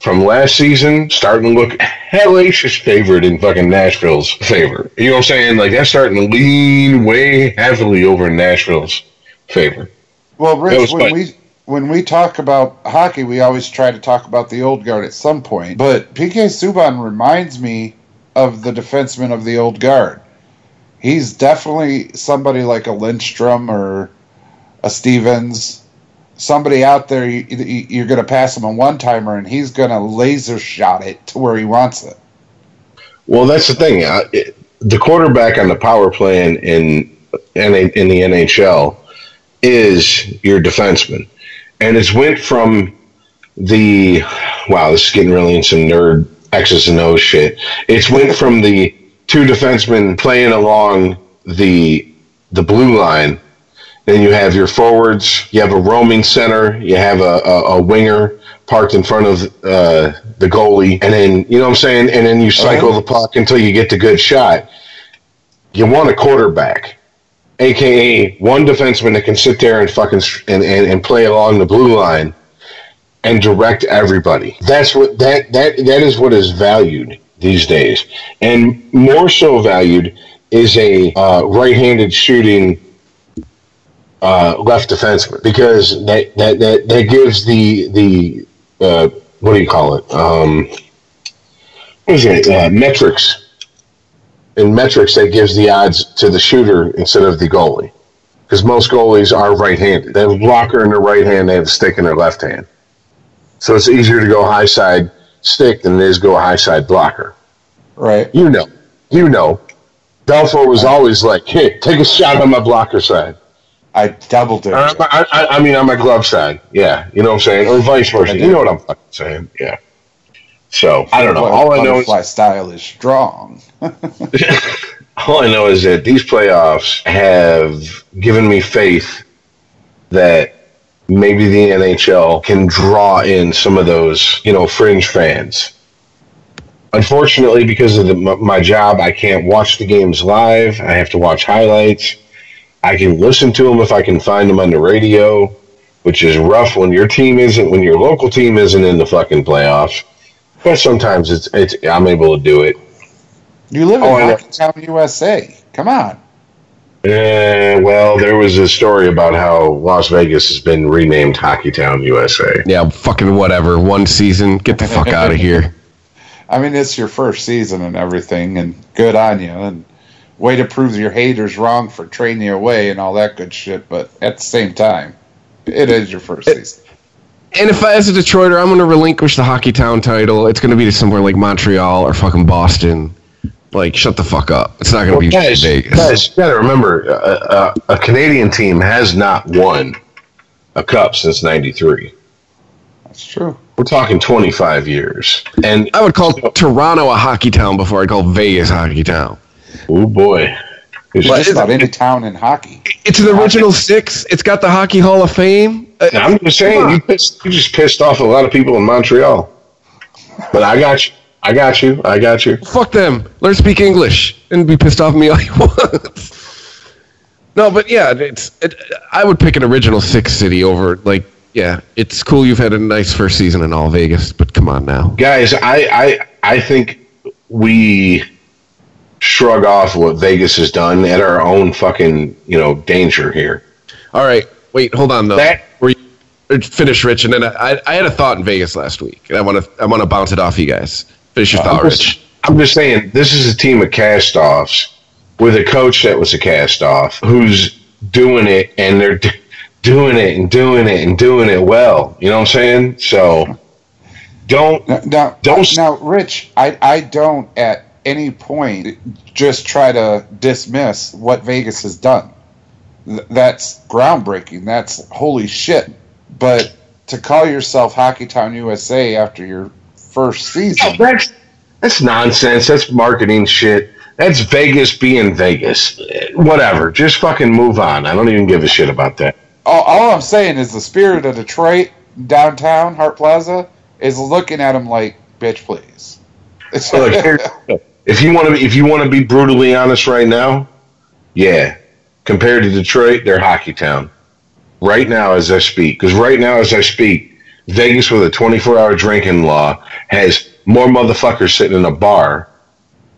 from last season starting to look hellacious favorite in fucking Nashville's favor. You know what I'm saying? Like that's starting to lean way heavily over Nashville's favor. Well, Rich, when fun. we when we talk about hockey, we always try to talk about the old guard at some point. But PK Subban reminds me of the defenseman of the old guard. He's definitely somebody like a Lidstrom or a Stevens. Somebody out there, you, you- you're going to pass him a one timer, and he's going to laser shot it to where he wants it. Well, that's the thing. Uh, it, the quarterback on the power play in in, in, the NHL is your defenseman, and it's went from the wow. This is getting really into nerd X's and O's shit. It's went from the two defensemen playing along the the blue line. Then you have your forwards. You have a roaming center. You have a, a, a winger parked in front of uh, the goalie, and then you know what I'm saying. And then you cycle the puck until you get the good shot. You want a quarterback, aka one defenseman that can sit there and fucking and, and, and play along the blue line and direct everybody. That's what that that that is what is valued these days, and more so valued is a uh, right-handed shooting uh, left defenseman because that, that that that gives the the uh, what do you call it? Um, what is it? Uh, metrics. In metrics, that gives the odds to the shooter instead of the goalie, because most goalies are right-handed. They have a blocker in their right hand. They have a stick in their left hand. So it's easier to go high side stick than it is go high side blocker. Right. You know, you know. Belfour was always like, "Hey, take a shot on my blocker side." I doubled it. My- I, I, I mean, on my glove side. Yeah, you know what I'm saying, or vice versa. You know what I'm fucking saying? Yeah. So I don't know. All I know is butterfly style is strong. all I know is that these playoffs have given me faith that maybe the NHL can draw in some of those, you know, fringe fans. Unfortunately, because of the, my, my job, I can't watch the games live. I have to watch highlights. I can listen to them if I can find them on the radio, which is rough when your team isn't, when your local team isn't in the fucking playoffs. But sometimes it's, it's I'm able to do it. You live Oh, I in know. Hockey Town, USA. Come on. Eh, well, there was a story about how Las Vegas has been renamed Hockey Town, USA. Yeah, fucking whatever. One season. Get the fuck out of here. I mean, it's your first season and everything, and good on you. And way to prove your haters wrong for trading you away and all that good shit. But at the same time, it is your first season. And if I, as a Detroiter, I'm going to relinquish the Hockey Town title, it's going to be to somewhere like Montreal or fucking Boston. Like, shut the fuck up. It's not going to be guys, Vegas. guys, you got to remember, uh, uh, a Canadian team has not won a cup since '93. That's true. We're talking 25 years, and I would call Toronto a hockey town before I call Vegas hockey town. Oh boy, It's Just just- about any town in hockey. It's an original six. It's got the Hockey Hall of Fame. Uh, I'm just saying, you, pissed, you just pissed off a lot of people in Montreal. But I got you. I got you. I got you. fuck them. Learn to speak English and be pissed off at me all you want. no, but yeah, it's. It, I would pick an original six city over like. Yeah, it's cool. You've had a nice first season in all Vegas, but come on now. Guys, I, I, I think we shrug off what Vegas has done at our own fucking, you know, danger here. All right, wait, hold on though. That- Were you, uh, finish, Rich, and then I, I had a thought in Vegas last week, and I want to I want to bounce it off you guys. Finish your thought, I'm Rich. just, I'm just saying, this is a team of cast offs with a coach that was a cast off who's doing it and they're d- doing it and doing it and doing it well. You know what I'm saying? So don't. Now, now, Don't- now, Rich, I, I don't at any point just try to dismiss what Vegas has done. That's groundbreaking. That's holy shit. But to call yourself Hockey Town USA after your first season, That's, that's nonsense. That's marketing shit. That's Vegas being Vegas. Whatever. Just fucking move on. I don't even give a shit about that. all, all I'm saying is the spirit of Detroit downtown Hart Plaza is looking at him like, bitch, please. Here- if you want to, if you want to be brutally honest right now, yeah, compared to Detroit, they're hockey town. Right now, as I speak, because right now, as I speak, Vegas with a 24-hour drinking law has more motherfuckers sitting in a bar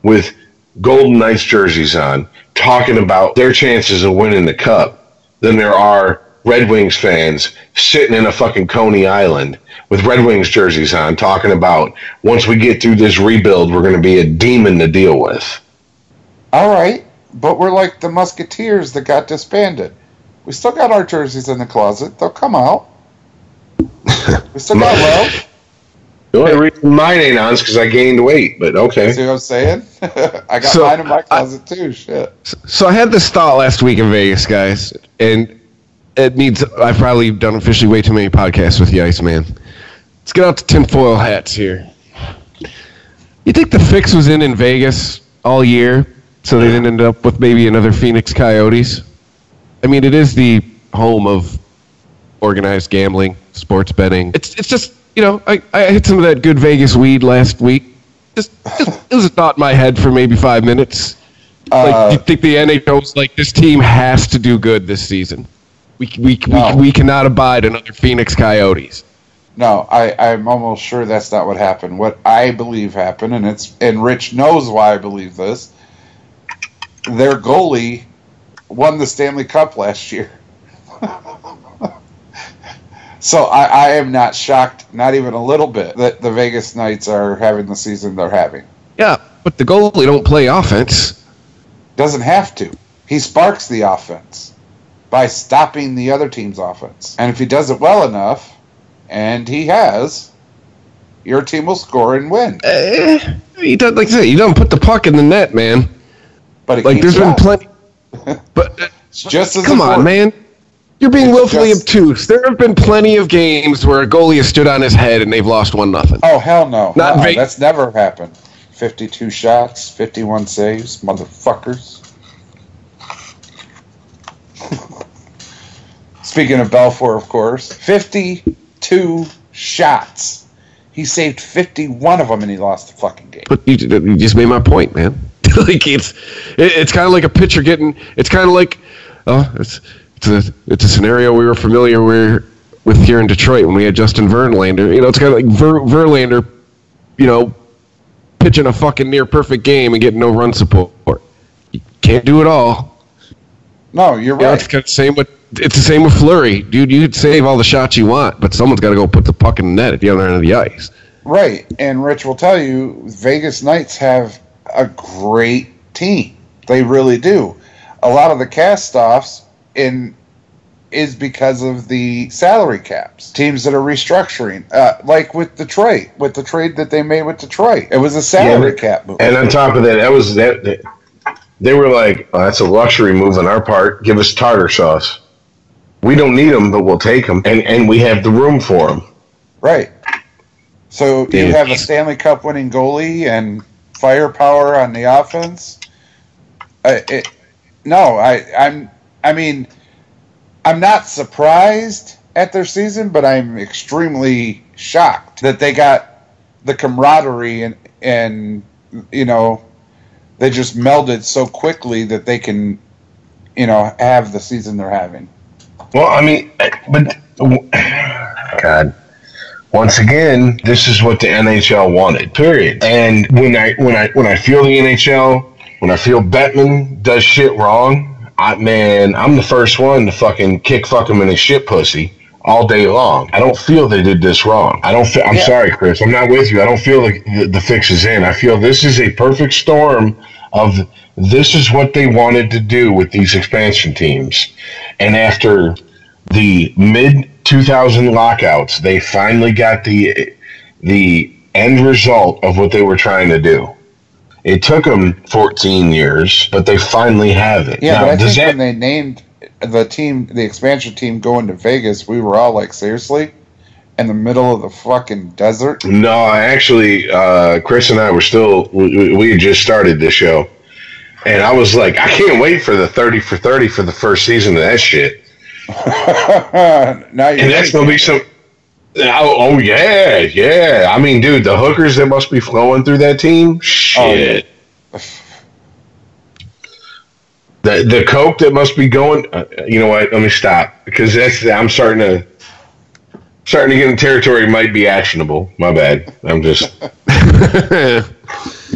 with Golden Knights jerseys on, talking about their chances of winning the cup, than there are Red Wings fans sitting in a fucking Coney Island with Red Wings jerseys on, talking about once we get through this rebuild, we're going to be a demon to deal with. All right, but we're like the Musketeers that got disbanded. We still got our jerseys in the closet. They'll come out. We still got love. The only reason mine ain't on is because I gained weight, but okay. See what I'm saying? I got So, mine in my closet too. Shit. So I had this thought last week in Vegas, guys, and it needs. I've probably done officially way too many podcasts with the Iceman. Let's get out the tinfoil hats here. You think the fix was in in Vegas all year, so they didn't end up with maybe another Phoenix Coyotes? I mean, it is the home of organized gambling, sports betting. It's it's just you know I, I hit some of that good Vegas weed last week. Just, just it was a thought in my head for maybe five minutes. Like, Uh, do you think the NHL was like this team has to do good this season? We we No. we, we cannot abide another Phoenix Coyotes. No, I, I'm almost sure that's not what happened. What I believe happened, and it's and Rich knows why I believe this. Their goalie won the Stanley Cup last year. so I, I am not shocked, not even a little bit, that the Vegas Knights are having the season they're having. Yeah, but the goalie don't play offense. Doesn't have to. He sparks the offense by stopping the other team's offense. And if he does it well enough, and he has, your team will score and win. Eh, he does like I said, you don't put the puck in the net, man. But it Like there's been plenty. But uh, It's just as come on, man. You're being It's willfully just- obtuse. There have been plenty of games where a goalie has stood on his head and they've lost one nothing. Oh hell no! Not Uh-uh, Ve- that's never happened. Fifty-two shots, fifty-one saves, motherfuckers. Speaking of Belfour, of course, fifty-two shots. He saved fifty-one of them, and he lost the fucking game. But you, you just made my point, man. like it's it, it's kind of like a pitcher getting. It's kind of like oh, it's it's a it's a scenario we were familiar with with here in Detroit when we had Justin Verlander. You know, it's kind of like Ver, Verlander, you know, pitching a fucking near perfect game and getting no run support. You can't do it all. No, you're You know, right. it's kind of same with it's the same with Fleury, dude. You could save all the shots you want, but someone's got to go put the puck in the net at the other end of the ice. Right, and Rich will tell you, Vegas Knights have a great team. They really do. A lot of the cast-offs in is because of the salary caps. Teams that are restructuring, uh, like with Detroit, with the trade that they made with Detroit, it was a salary Yeah, cap move. And on top of that, that was that. that they were like, oh, "That's a luxury move on our part. Give us tartar sauce. We don't need them, but we'll take them, and and we have the room for them." right. So you have a Stanley Cup winning goalie and firepower on the offense. Uh, it, no, I, I'm. I mean, I'm not surprised at their season, but I'm extremely shocked that they got the camaraderie and and you know they just melded so quickly that they can you know have the season they're having. Well, I mean, eh, but God, once again, this is what the NHL wanted. Period. And when I when I when I feel the NHL, when I feel Bettman does shit wrong, I man, I'm the first one to fucking kick fuck him in his shit pussy all day long. I don't feel they did this wrong. I don't. Feel, I'm Yeah. sorry, Chris. I'm not with you. I don't feel the, the the fix is in. I feel this is a perfect storm of this is what they wanted to do with these expansion teams, and after the mid 2000 lockouts, they finally got the the end result of what they were trying to do. It took them 14 years, but they finally have it. Yeah, Now, but I think that- when they named the team, the expansion team, going to Vegas, we were all like, seriously, in the middle of the fucking desert. No, actually, uh, Chris and I were still, we, we had just started this show. And I was like, I can't wait for the 30 for 30 for the first season of that shit. now you're And that's going to be some. Oh, oh, yeah, yeah. I mean, dude, the hookers that must be flowing through that team, shit. The the coke that must be going. Uh, you know what? Let me stop because that's I'm starting to starting to get in territory might be actionable. My bad. I'm just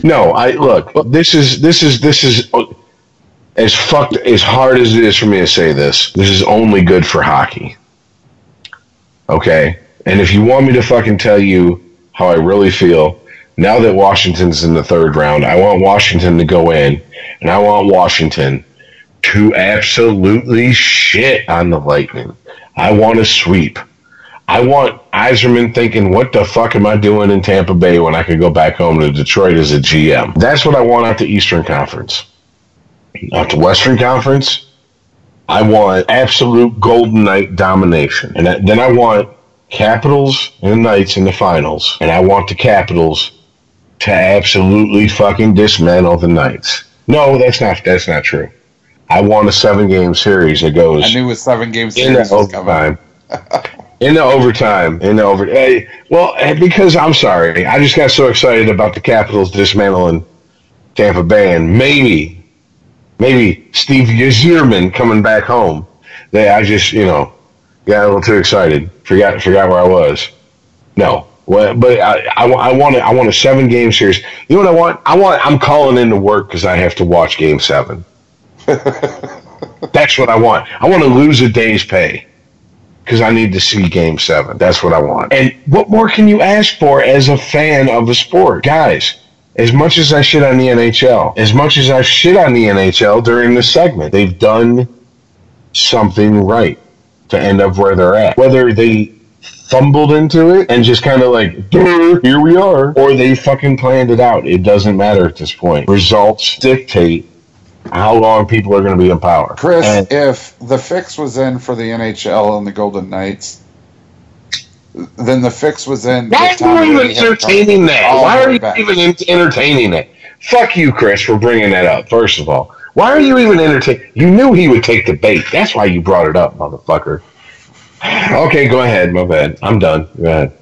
no. I look. This is this is this is as fucked as hard as it is for me to say this. This is only good for hockey. Okay, and if you want me to fucking tell you how I really feel, now that Washington's in the third round, I want Washington to go in, and I want Washington to absolutely shit on the Lightning. I want a sweep. I want Yzerman thinking, what the fuck am I doing in Tampa Bay when I could go back home to Detroit as a GM? That's what I want out the Eastern Conference. Out the Western Conference, I want absolute Golden Knight domination. And then I want Capitals and Knights in the finals. And I want the Capitals to absolutely fucking dismantle the Knights. No, that's not that's not true. I want a seven game series that goes I knew a seven game in series was coming. overtime. in the overtime. In the over. Hey, well, eh, because I'm sorry, I just got so excited about the Capitals dismantling Tampa Bay, and maybe, maybe Steve Yzerman coming back home. That I just, you know, got a little too excited. Forgot, forgot where I was. No. Well, but I, I, I want, I want a seven game series. You know what I want? I want. I'm calling into work because I have to watch Game Seven. That's what I want. I want to lose a day's pay because I need to see Game Seven. That's what I want. And what more can you ask for as a fan of a sport, guys? as much as I shit on the NHL, as much as I shit on the NHL during this segment, they've done something right to end up where they're at. Whether they fumbled into it and just kind of like, here we are, or they fucking planned it out. It doesn't matter at this point. Results dictate how long people are going to be in power. Chris, And- if the fix was in for the NHL and the Golden Knights, then the fix was in. Why are you even had to come entertaining that? Why are you back. even en- entertaining it? Fuck you, Chris, for bringing that up. First of all, why are you even entertaining? You knew he would take the bait. That's why you brought it up, motherfucker. Okay, go ahead. My bad. I'm done. Go ahead.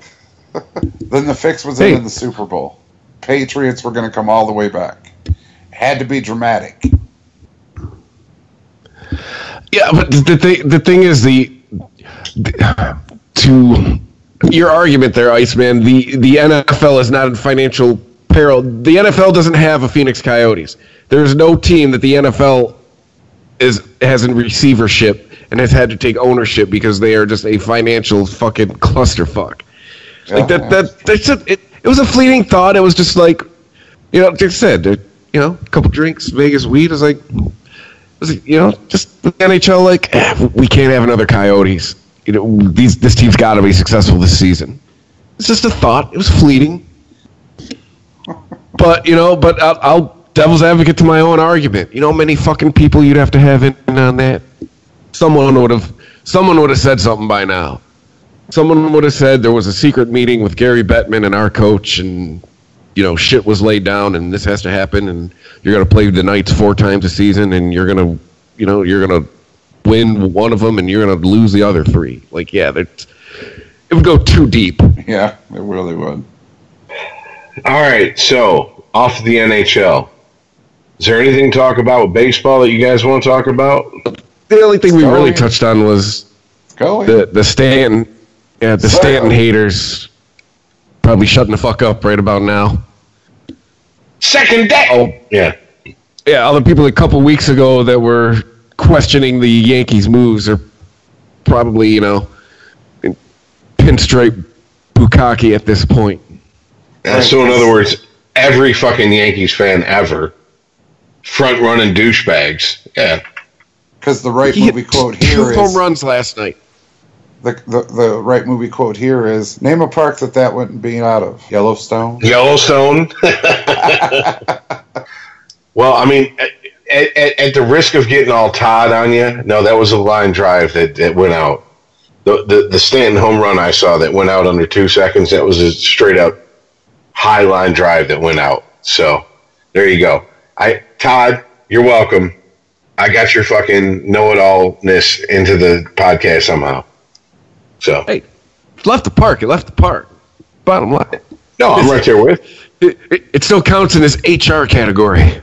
Then the fix was Hey. in in the Super Bowl. Patriots were going to come all the way back. Had to be dramatic. Yeah, but the thing the thing is the, the to your argument there, Iceman. The the NFL is not in financial peril. The NFL doesn't have a Phoenix Coyotes. There's no team that the NFL is has in receivership and has had to take ownership because they are just a financial fucking clusterfuck. Like Yeah. that that that's it, it was a fleeting thought. It was just like you know, like I said, you know, a couple drinks, Vegas weed. I was like, you know, just the NHL like eh, we can't have another Coyotes. You know, these this team's got to be successful this season. It's just a thought. It was fleeting. But you know, but I'll, I'll devil's advocate to my own argument. You know, how many fucking people you'd have to have in on that. Someone would have, someone would have said something by now. Someone would have said there was a secret meeting with Gary Bettman and our coach, and you know, shit was laid down, and this has to happen, and you're gonna play the Knights four times a season, and you're gonna, you know, you're gonna win one of them, and you're gonna lose the other three. Like, yeah, that's, it would go too deep. Yeah, it really would. All right, so off the NHL. Is there anything to talk about with baseball that you guys want to talk about? The only thing we really touched on was Go the the Stanton, yeah, the Sorry. Stanton haters probably shutting the fuck up right about now. Second deck. Oh. yeah. Yeah, all the people a couple weeks ago that were questioning the Yankees' moves are probably you know in pinstripe Bukaki at this point. Uh, so, in other words, every fucking Yankees fan ever, front running douchebags. Yeah. Because the right He hit movie quote two here home runs last night. The, the the right movie quote here is name a park that that wouldn't be out of Yellowstone. Yellowstone. well, I mean, at, at, at the risk of getting all Todd on you, no, that was a line drive that, that went out. The, the the Stanton home run I saw that went out under two seconds. That was a straight up high line drive that went out. So there you go. I Todd, you're welcome. I got your fucking know it allness into the podcast somehow. So Hey, left the park. It left the park. Bottom line, no, I'm right there with. it, it, it still counts in this HR category.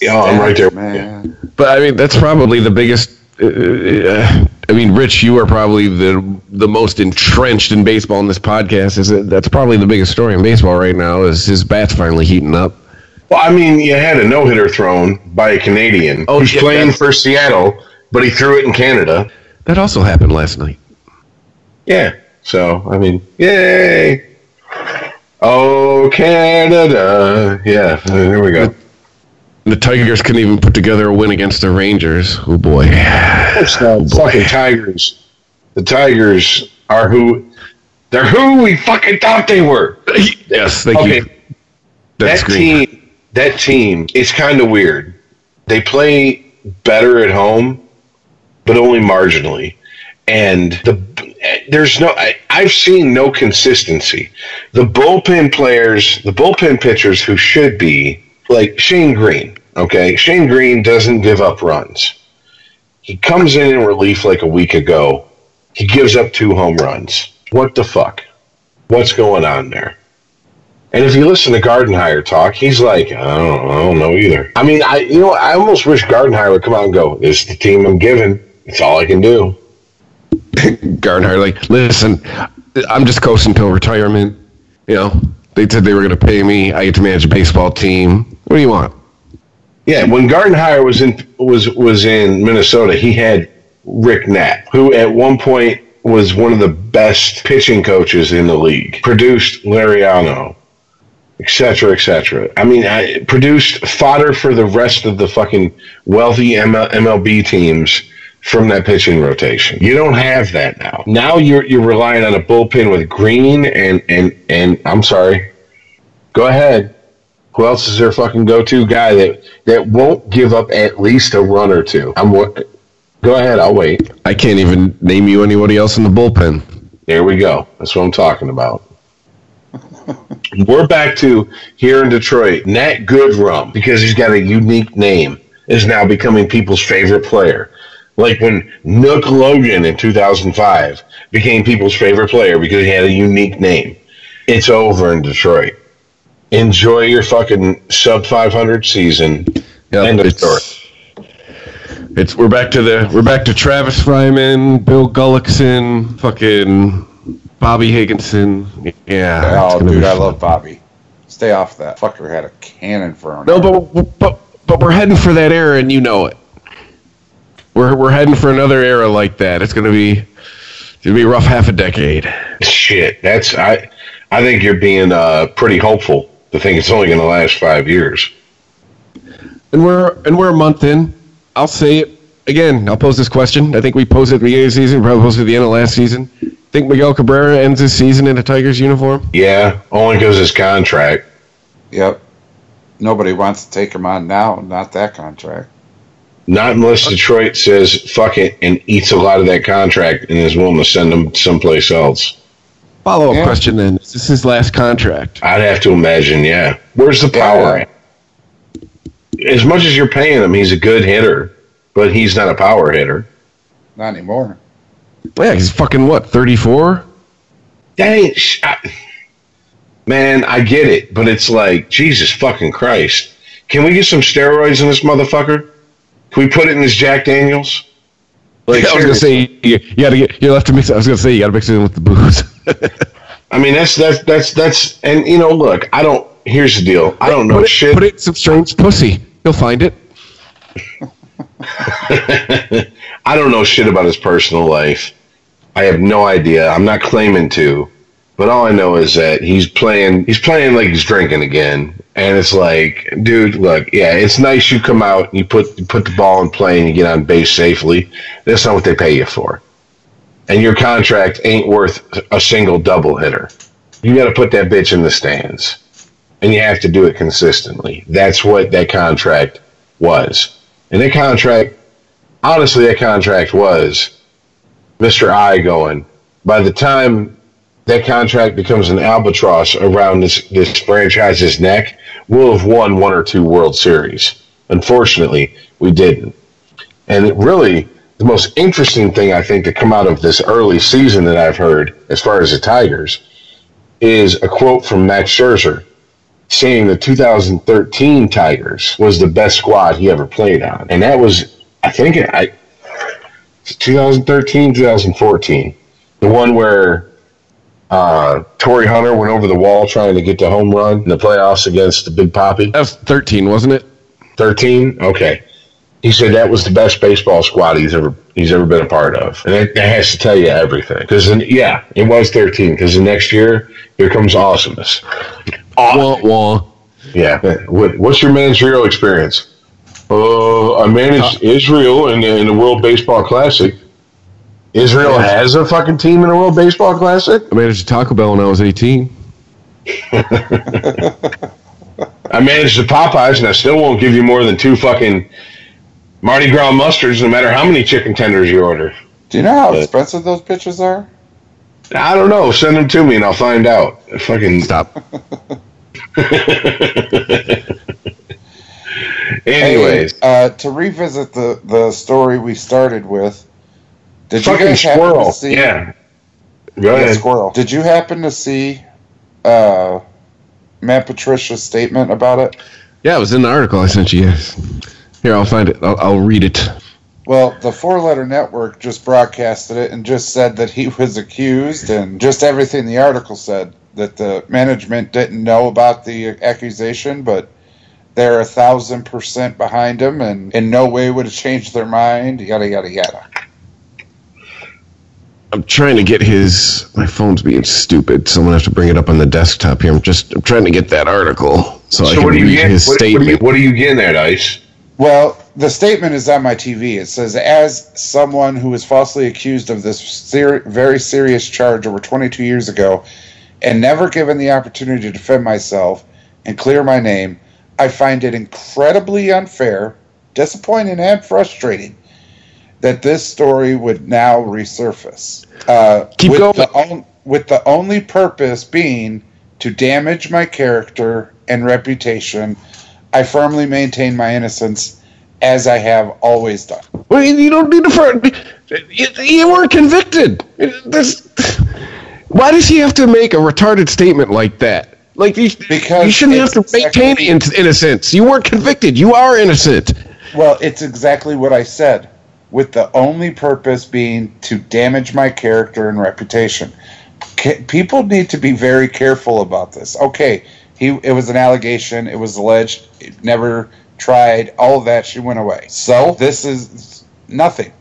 Yeah, I'm right there. Man, But I mean, that's probably the biggest. Uh, uh, I mean, Rich, you are probably the the most entrenched in baseball in this podcast. Is it, that's probably the biggest story in baseball right now? Is his bat's finally heating up? Well, I mean, you had a no hitter thrown by a Canadian Oh, who's yeah, playing for Seattle, but he threw it in Canada. That also happened last night. Yeah. So, I mean, yay. Oh, Canada. Yeah, there we go. The Tigers couldn't even put together a win against the Rangers. Oh boy! the oh, fucking Tigers. The Tigers are who. They're who we fucking thought they were. yes, thank Okay. you. That's that team, that team, is kind of weird. They play better at home, but only marginally. And the there's no, I, I've seen no consistency. The bullpen players, the bullpen pitchers who should be like Shane Greene. Okay, Shane Greene doesn't give up runs. He comes in in relief like a week ago. He gives up two home runs. What the fuck? What's going on there? And if you listen to Gardenhire talk, he's like, I don't, I don't know either. I mean, I you know, I almost wish Gardenhire would come out and go, "This is the team I'm given. It's all I can do." Gardner, like, listen, I'm just coasting till retirement. You know, they said they were going to pay me. I get to manage a baseball team. What do you want? Yeah, when Gardenhire was in was was in Minnesota, he had Rick Knapp, who at one point was one of the best pitching coaches in the league. Produced Liriano. etc., etc. I mean, I produced fodder for the rest of the fucking wealthy ML- MLB teams from that pitching rotation. You don't have that now. Now you're you're relying on a bullpen with Greene and and and I'm sorry. Go ahead. Who else is their fucking go-to guy that that won't give up at least a run or two? I'm wa- Go ahead, I'll wait. I can't even name you anybody else in the bullpen. There we go. That's what I'm talking about. We're back to here in Detroit. Nat Goodrum, because he's got a unique name, is now becoming people's favorite player. Like when Nook Logan in 2005 became people's favorite player because he had a unique name. It's over in Detroit. Enjoy your fucking sub 500 season. Yep, End of it's- story. It's we're back to the we're back to Travis Fryman, Bill Gullickson, fucking Bobby Higginson. Yeah. Oh, dude, I love Bobby. Stay off that. Fucker had a cannon for him. No, but but but we're heading for that era, and you know it. We're we're heading for another era like that. It's gonna be it's gonna be a rough half a decade. Shit, that's I. I think you're being uh, pretty hopeful to think it's only going to last five years. And we're and we're a month in. I'll say it again. I'll pose this question. I think we posed it at the beginning of the season. Probably posed it at the end of last season. Think Miguel Cabrera ends his season in a Tigers uniform? Yeah, only because his contract. Yep. Nobody wants to take him on now, not that contract. Not unless Detroit says fuck it and eats a lot of that contract and is willing to send him someplace else. Follow up Yeah. question then. Is this his last contract? I'd have to imagine, yeah. Where's the power Yeah. at? As much as you're paying him, he's a good hitter, but he's not a power hitter. Not anymore. Yeah, he's fucking what, 34? That ain't. Sh- I, man, I get it, but it's like Jesus fucking Christ. Can we get some steroids in this motherfucker? Can we put it in his Jack Daniels? Like, I was gonna say you, you gotta get you have to mix. I was gonna say you gotta mix it in with the booze. I mean, that's that's that's that's, and you know, look, I don't. Here's the deal. I don't know put it, shit. Put it in some strange pussy. You'll find it. I don't know shit about his personal life. I have no idea. I'm not claiming to, but all I know is that he's playing. He's playing like he's drinking again, and it's like, dude, look, yeah, it's nice you come out, and you put you put the ball in play, and you get on base safely. That's not what they pay you for, and your contract ain't worth a single double hitter. You got to put that bitch in the stands, and you have to do it consistently. That's what that contract was, and that contract honestly, that contract was Mr. I going. By the time that contract becomes an albatross around this, this franchise's neck, we'll have won one or two World Series. Unfortunately, we didn't. And really, the most interesting thing I think to come out of this early season that I've heard, as far as the Tigers, is a quote from Max Scherzer saying the 2013 Tigers was the best squad he ever played on. And that was I think I 2013, 2014, the one where uh, Torii Hunter went over the wall trying to get the home run in the playoffs against the Big Papi. That was 13, wasn't it? 13, okay. He said that was the best baseball squad he's ever he's ever been a part of, and that, that has to tell you everything. Because yeah, it was 13. Because the next year here comes awesomeness. Wah, wah. Yeah. What, what's your managerial experience? Uh, I managed Israel in in the World Baseball Classic. Israel has a fucking team in a World Baseball Classic. I managed a Taco Bell when I was 18. I managed the Popeyes, and I still won't give you more than two fucking Mardi Gras mustards, no matter how many chicken tenders you order. Do you know how Uh, expensive those pitches are? I don't know. Send them to me, and I'll find out. Fucking Stop. Anyways, Hey, uh, to revisit the, the story we started with, did you fucking guys happen squirrel. to see? Yeah. Go Yeah, squirrel. Did you happen to see uh, Matt Patricia's statement about it? Yeah, it was in the article I sent you. Yes. Here, I'll find it. I'll, I'll read it. Well, the Four Letter Network just broadcasted it and just said that he was accused, and just everything the article said that the management didn't know about the accusation, but they're a thousand percent behind him, and in no way would have changed their mind. Yada yada yada. I'm trying to get his. My phone's being stupid, so I'm gonna have to bring it up on the desktop here. I'm just I'm trying to get that article so, I can what read getting? his What, what, are statement. you, what are you getting at, Ice? Well, the statement is on my TV. It says, as someone who was falsely accused of this ser- very serious charge over 22 years ago and never given the opportunity to defend myself and clear my name, I find it incredibly unfair, disappointing, and frustrating that this story would now resurface. Uh, Keep with going. The on- with the only purpose being to damage my character and reputation I firmly maintain my innocence as I have always done. Well, you don't need to. For, you, you weren't convicted. This, why does he have to make a retarded statement like that? Like you, Because you shouldn't have to maintain exactly- in- innocence. You weren't convicted. You are innocent. Well, it's exactly what I said, with the only purpose being to damage my character and reputation. People need to be very careful about this. Okay, he it was an allegation, it was alleged, it never tried, all of that she went away. So, this is nothing.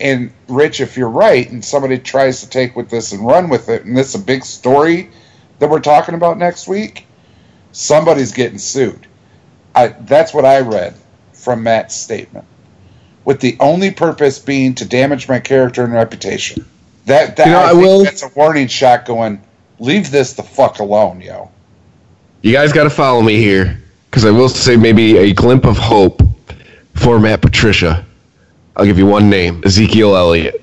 And Rich, if you're right and somebody tries to take with this and run with it and this is a big story that we're talking about next week, somebody's getting sued. I, that's what I read from Matt's statement, with the only purpose being to damage my character and reputation. That, that You know, I, I will- that's a warning shot. Going, leave this the fuck alone, yo. You guys got to follow me here because I will say maybe a glimpse of hope for Matt Patricia. I'll give you one name: Ezekiel Elliott.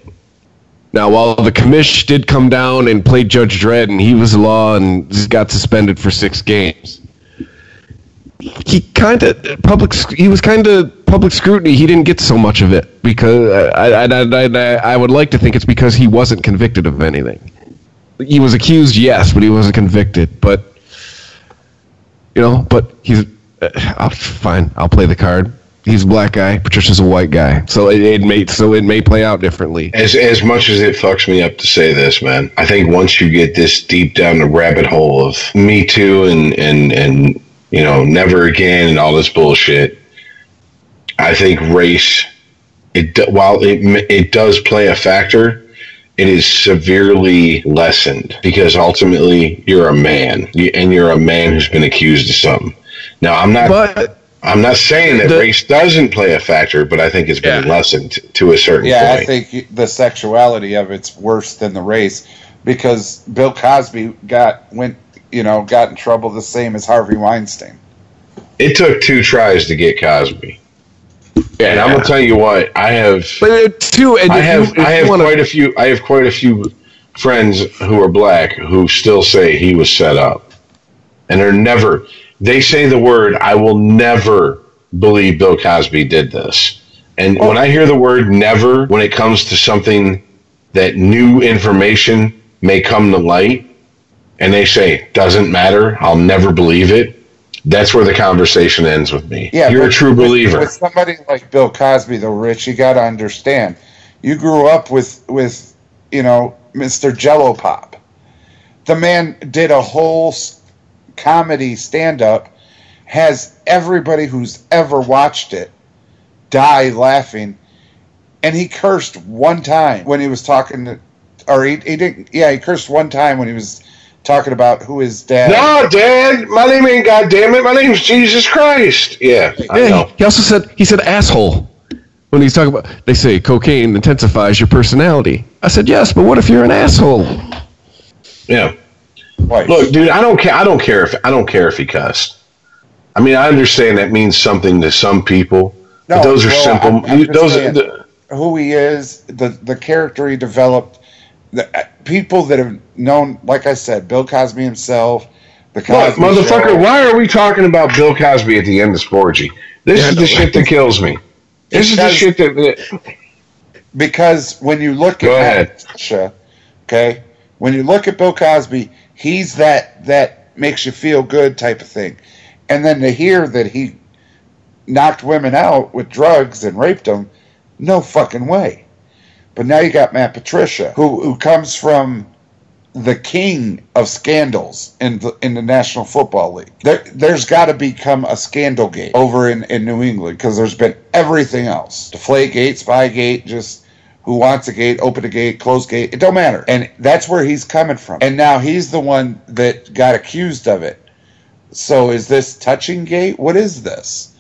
Now, while the commish did come down and played Judge Dredd, and he was law and got suspended for six games, he kind of public. He was kind of public scrutiny. He didn't get so much of it because I, I, I, I, would like to think it's because he wasn't convicted of anything. He was accused, yes, but he wasn't convicted. But you know, but he's uh, fine. I'll play the card. He's a black guy. Patricia's a white guy, so it, it may so it may play out differently. As as much as it fucks me up to say this, man, I think once you get this deep down the rabbit hole of Me Too and and and you know Never Again and all this bullshit, I think race, it while it it does play a factor, it is severely lessened because ultimately you're a man and you're a man who's been accused of something. Now I'm not. But I'm not saying that The- race doesn't play a factor, but I think it's been Yeah. lessened to a certain Yeah, point. I think the sexuality of it's worse than the race because Bill Cosby got went you know got in trouble the same as Harvey Weinstein. It took two tries to get Cosby. And I'm gonna tell you what, I have but two, and I if have you, if I have wanna- quite a few I have quite a few friends who are black who still say he was set up. And they're never they say the word I will never believe Bill Cosby did this. And when I hear the word never when it comes to something that new information may come to light and they say doesn't matter, I'll never believe it. That's where the conversation ends with me. Yeah, You're a true believer. With somebody like Bill Cosby, though, Rich, you got to understand. You grew up with with you know Mr. Jello Pop. The man did a whole comedy stand up. Has everybody who's ever watched it die laughing, and he cursed one time when he was talking to, or he, he didn't. Yeah, he cursed one time when he was talking about who his dad. No, Dad, my name ain't God damn it. My name's Jesus Christ. Yeah, I Yeah, know. he, he also said he said asshole when he's talking about. They say cocaine intensifies your personality. I said yes, but what if you're an asshole? Yeah. Twice. Look, dude, I don't care. I don't care if I don't care if he cussed. I mean, I understand that means something to some people. but No, those are well, simple. I'm- I'm those are saying. the, who he is, the the character he developed, the uh, people that have known, like I said, Bill Cosby himself, the Look, Cosby motherfucker, Show. why are we talking about Bill Cosby at the end of Sporgy? This Yeah, is the shit that kills me. This is the shit that, Because when you look Go at okay, when you look at Bill Cosby, he's that that makes you feel good type of thing, and then to hear that he knocked women out with drugs and raped them, no fucking way. But now you got Matt Patricia, who who comes from the king of scandals in the in the National Football League. There, there's got to become a scandal gate over in, in New England because there's been everything else: Deflategate, Spygate, just who wants a gate, open a gate, close gate. It don't matter. And that's where he's coming from. And now he's the one that got accused of it. So is this touching gate? What is this?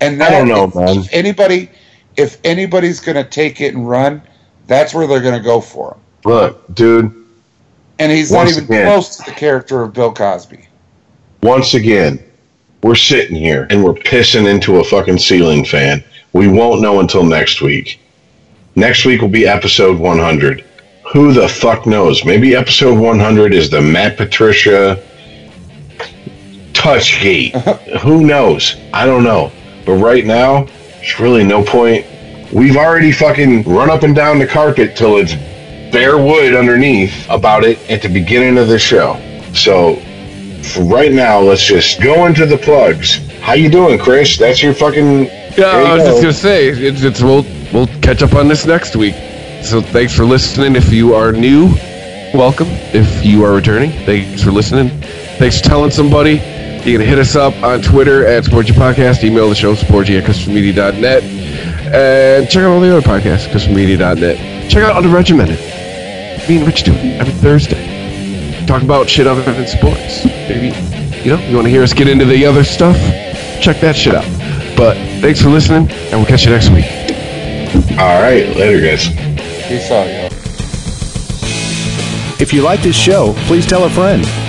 And I don't know, if, man. Anybody, if anybody's going to take it and run, that's where they're going to go for him. Look, dude, And he's not even again. close to the character of Bill Cosby. once again, we're sitting here and we're pissing into a fucking ceiling fan. We won't know until next week. Next week will be episode 100. Who the fuck knows? Maybe episode 100 is the Matt Patricia touch gate. Who knows? I don't know. But right now, there's really no point. We've already fucking run up and down the carpet till it's bare wood underneath about it at the beginning of the show. So for right now, let's just go into the plugs. How you doing, Chris? That's your fucking. Yeah, I was go. just gonna say it's, it's we'll we'll catch up on this next week. So thanks for listening. If you are new, welcome. If you are returning, thanks for listening. Thanks for telling somebody. You can hit us up on Twitter at Sporgy Podcast. Email the show sporgy at christophermedia.net. And check out all the other podcasts, christophermedia.net. Check out Unregimented. Me and Rich do it every Thursday. Talk about shit other than sports. Maybe, you know, you want to hear us get into the other stuff? Check that shit out. But thanks for listening, and we'll catch you next week. All right, later, guys. Peace out, yo. If you like this show, please tell a friend.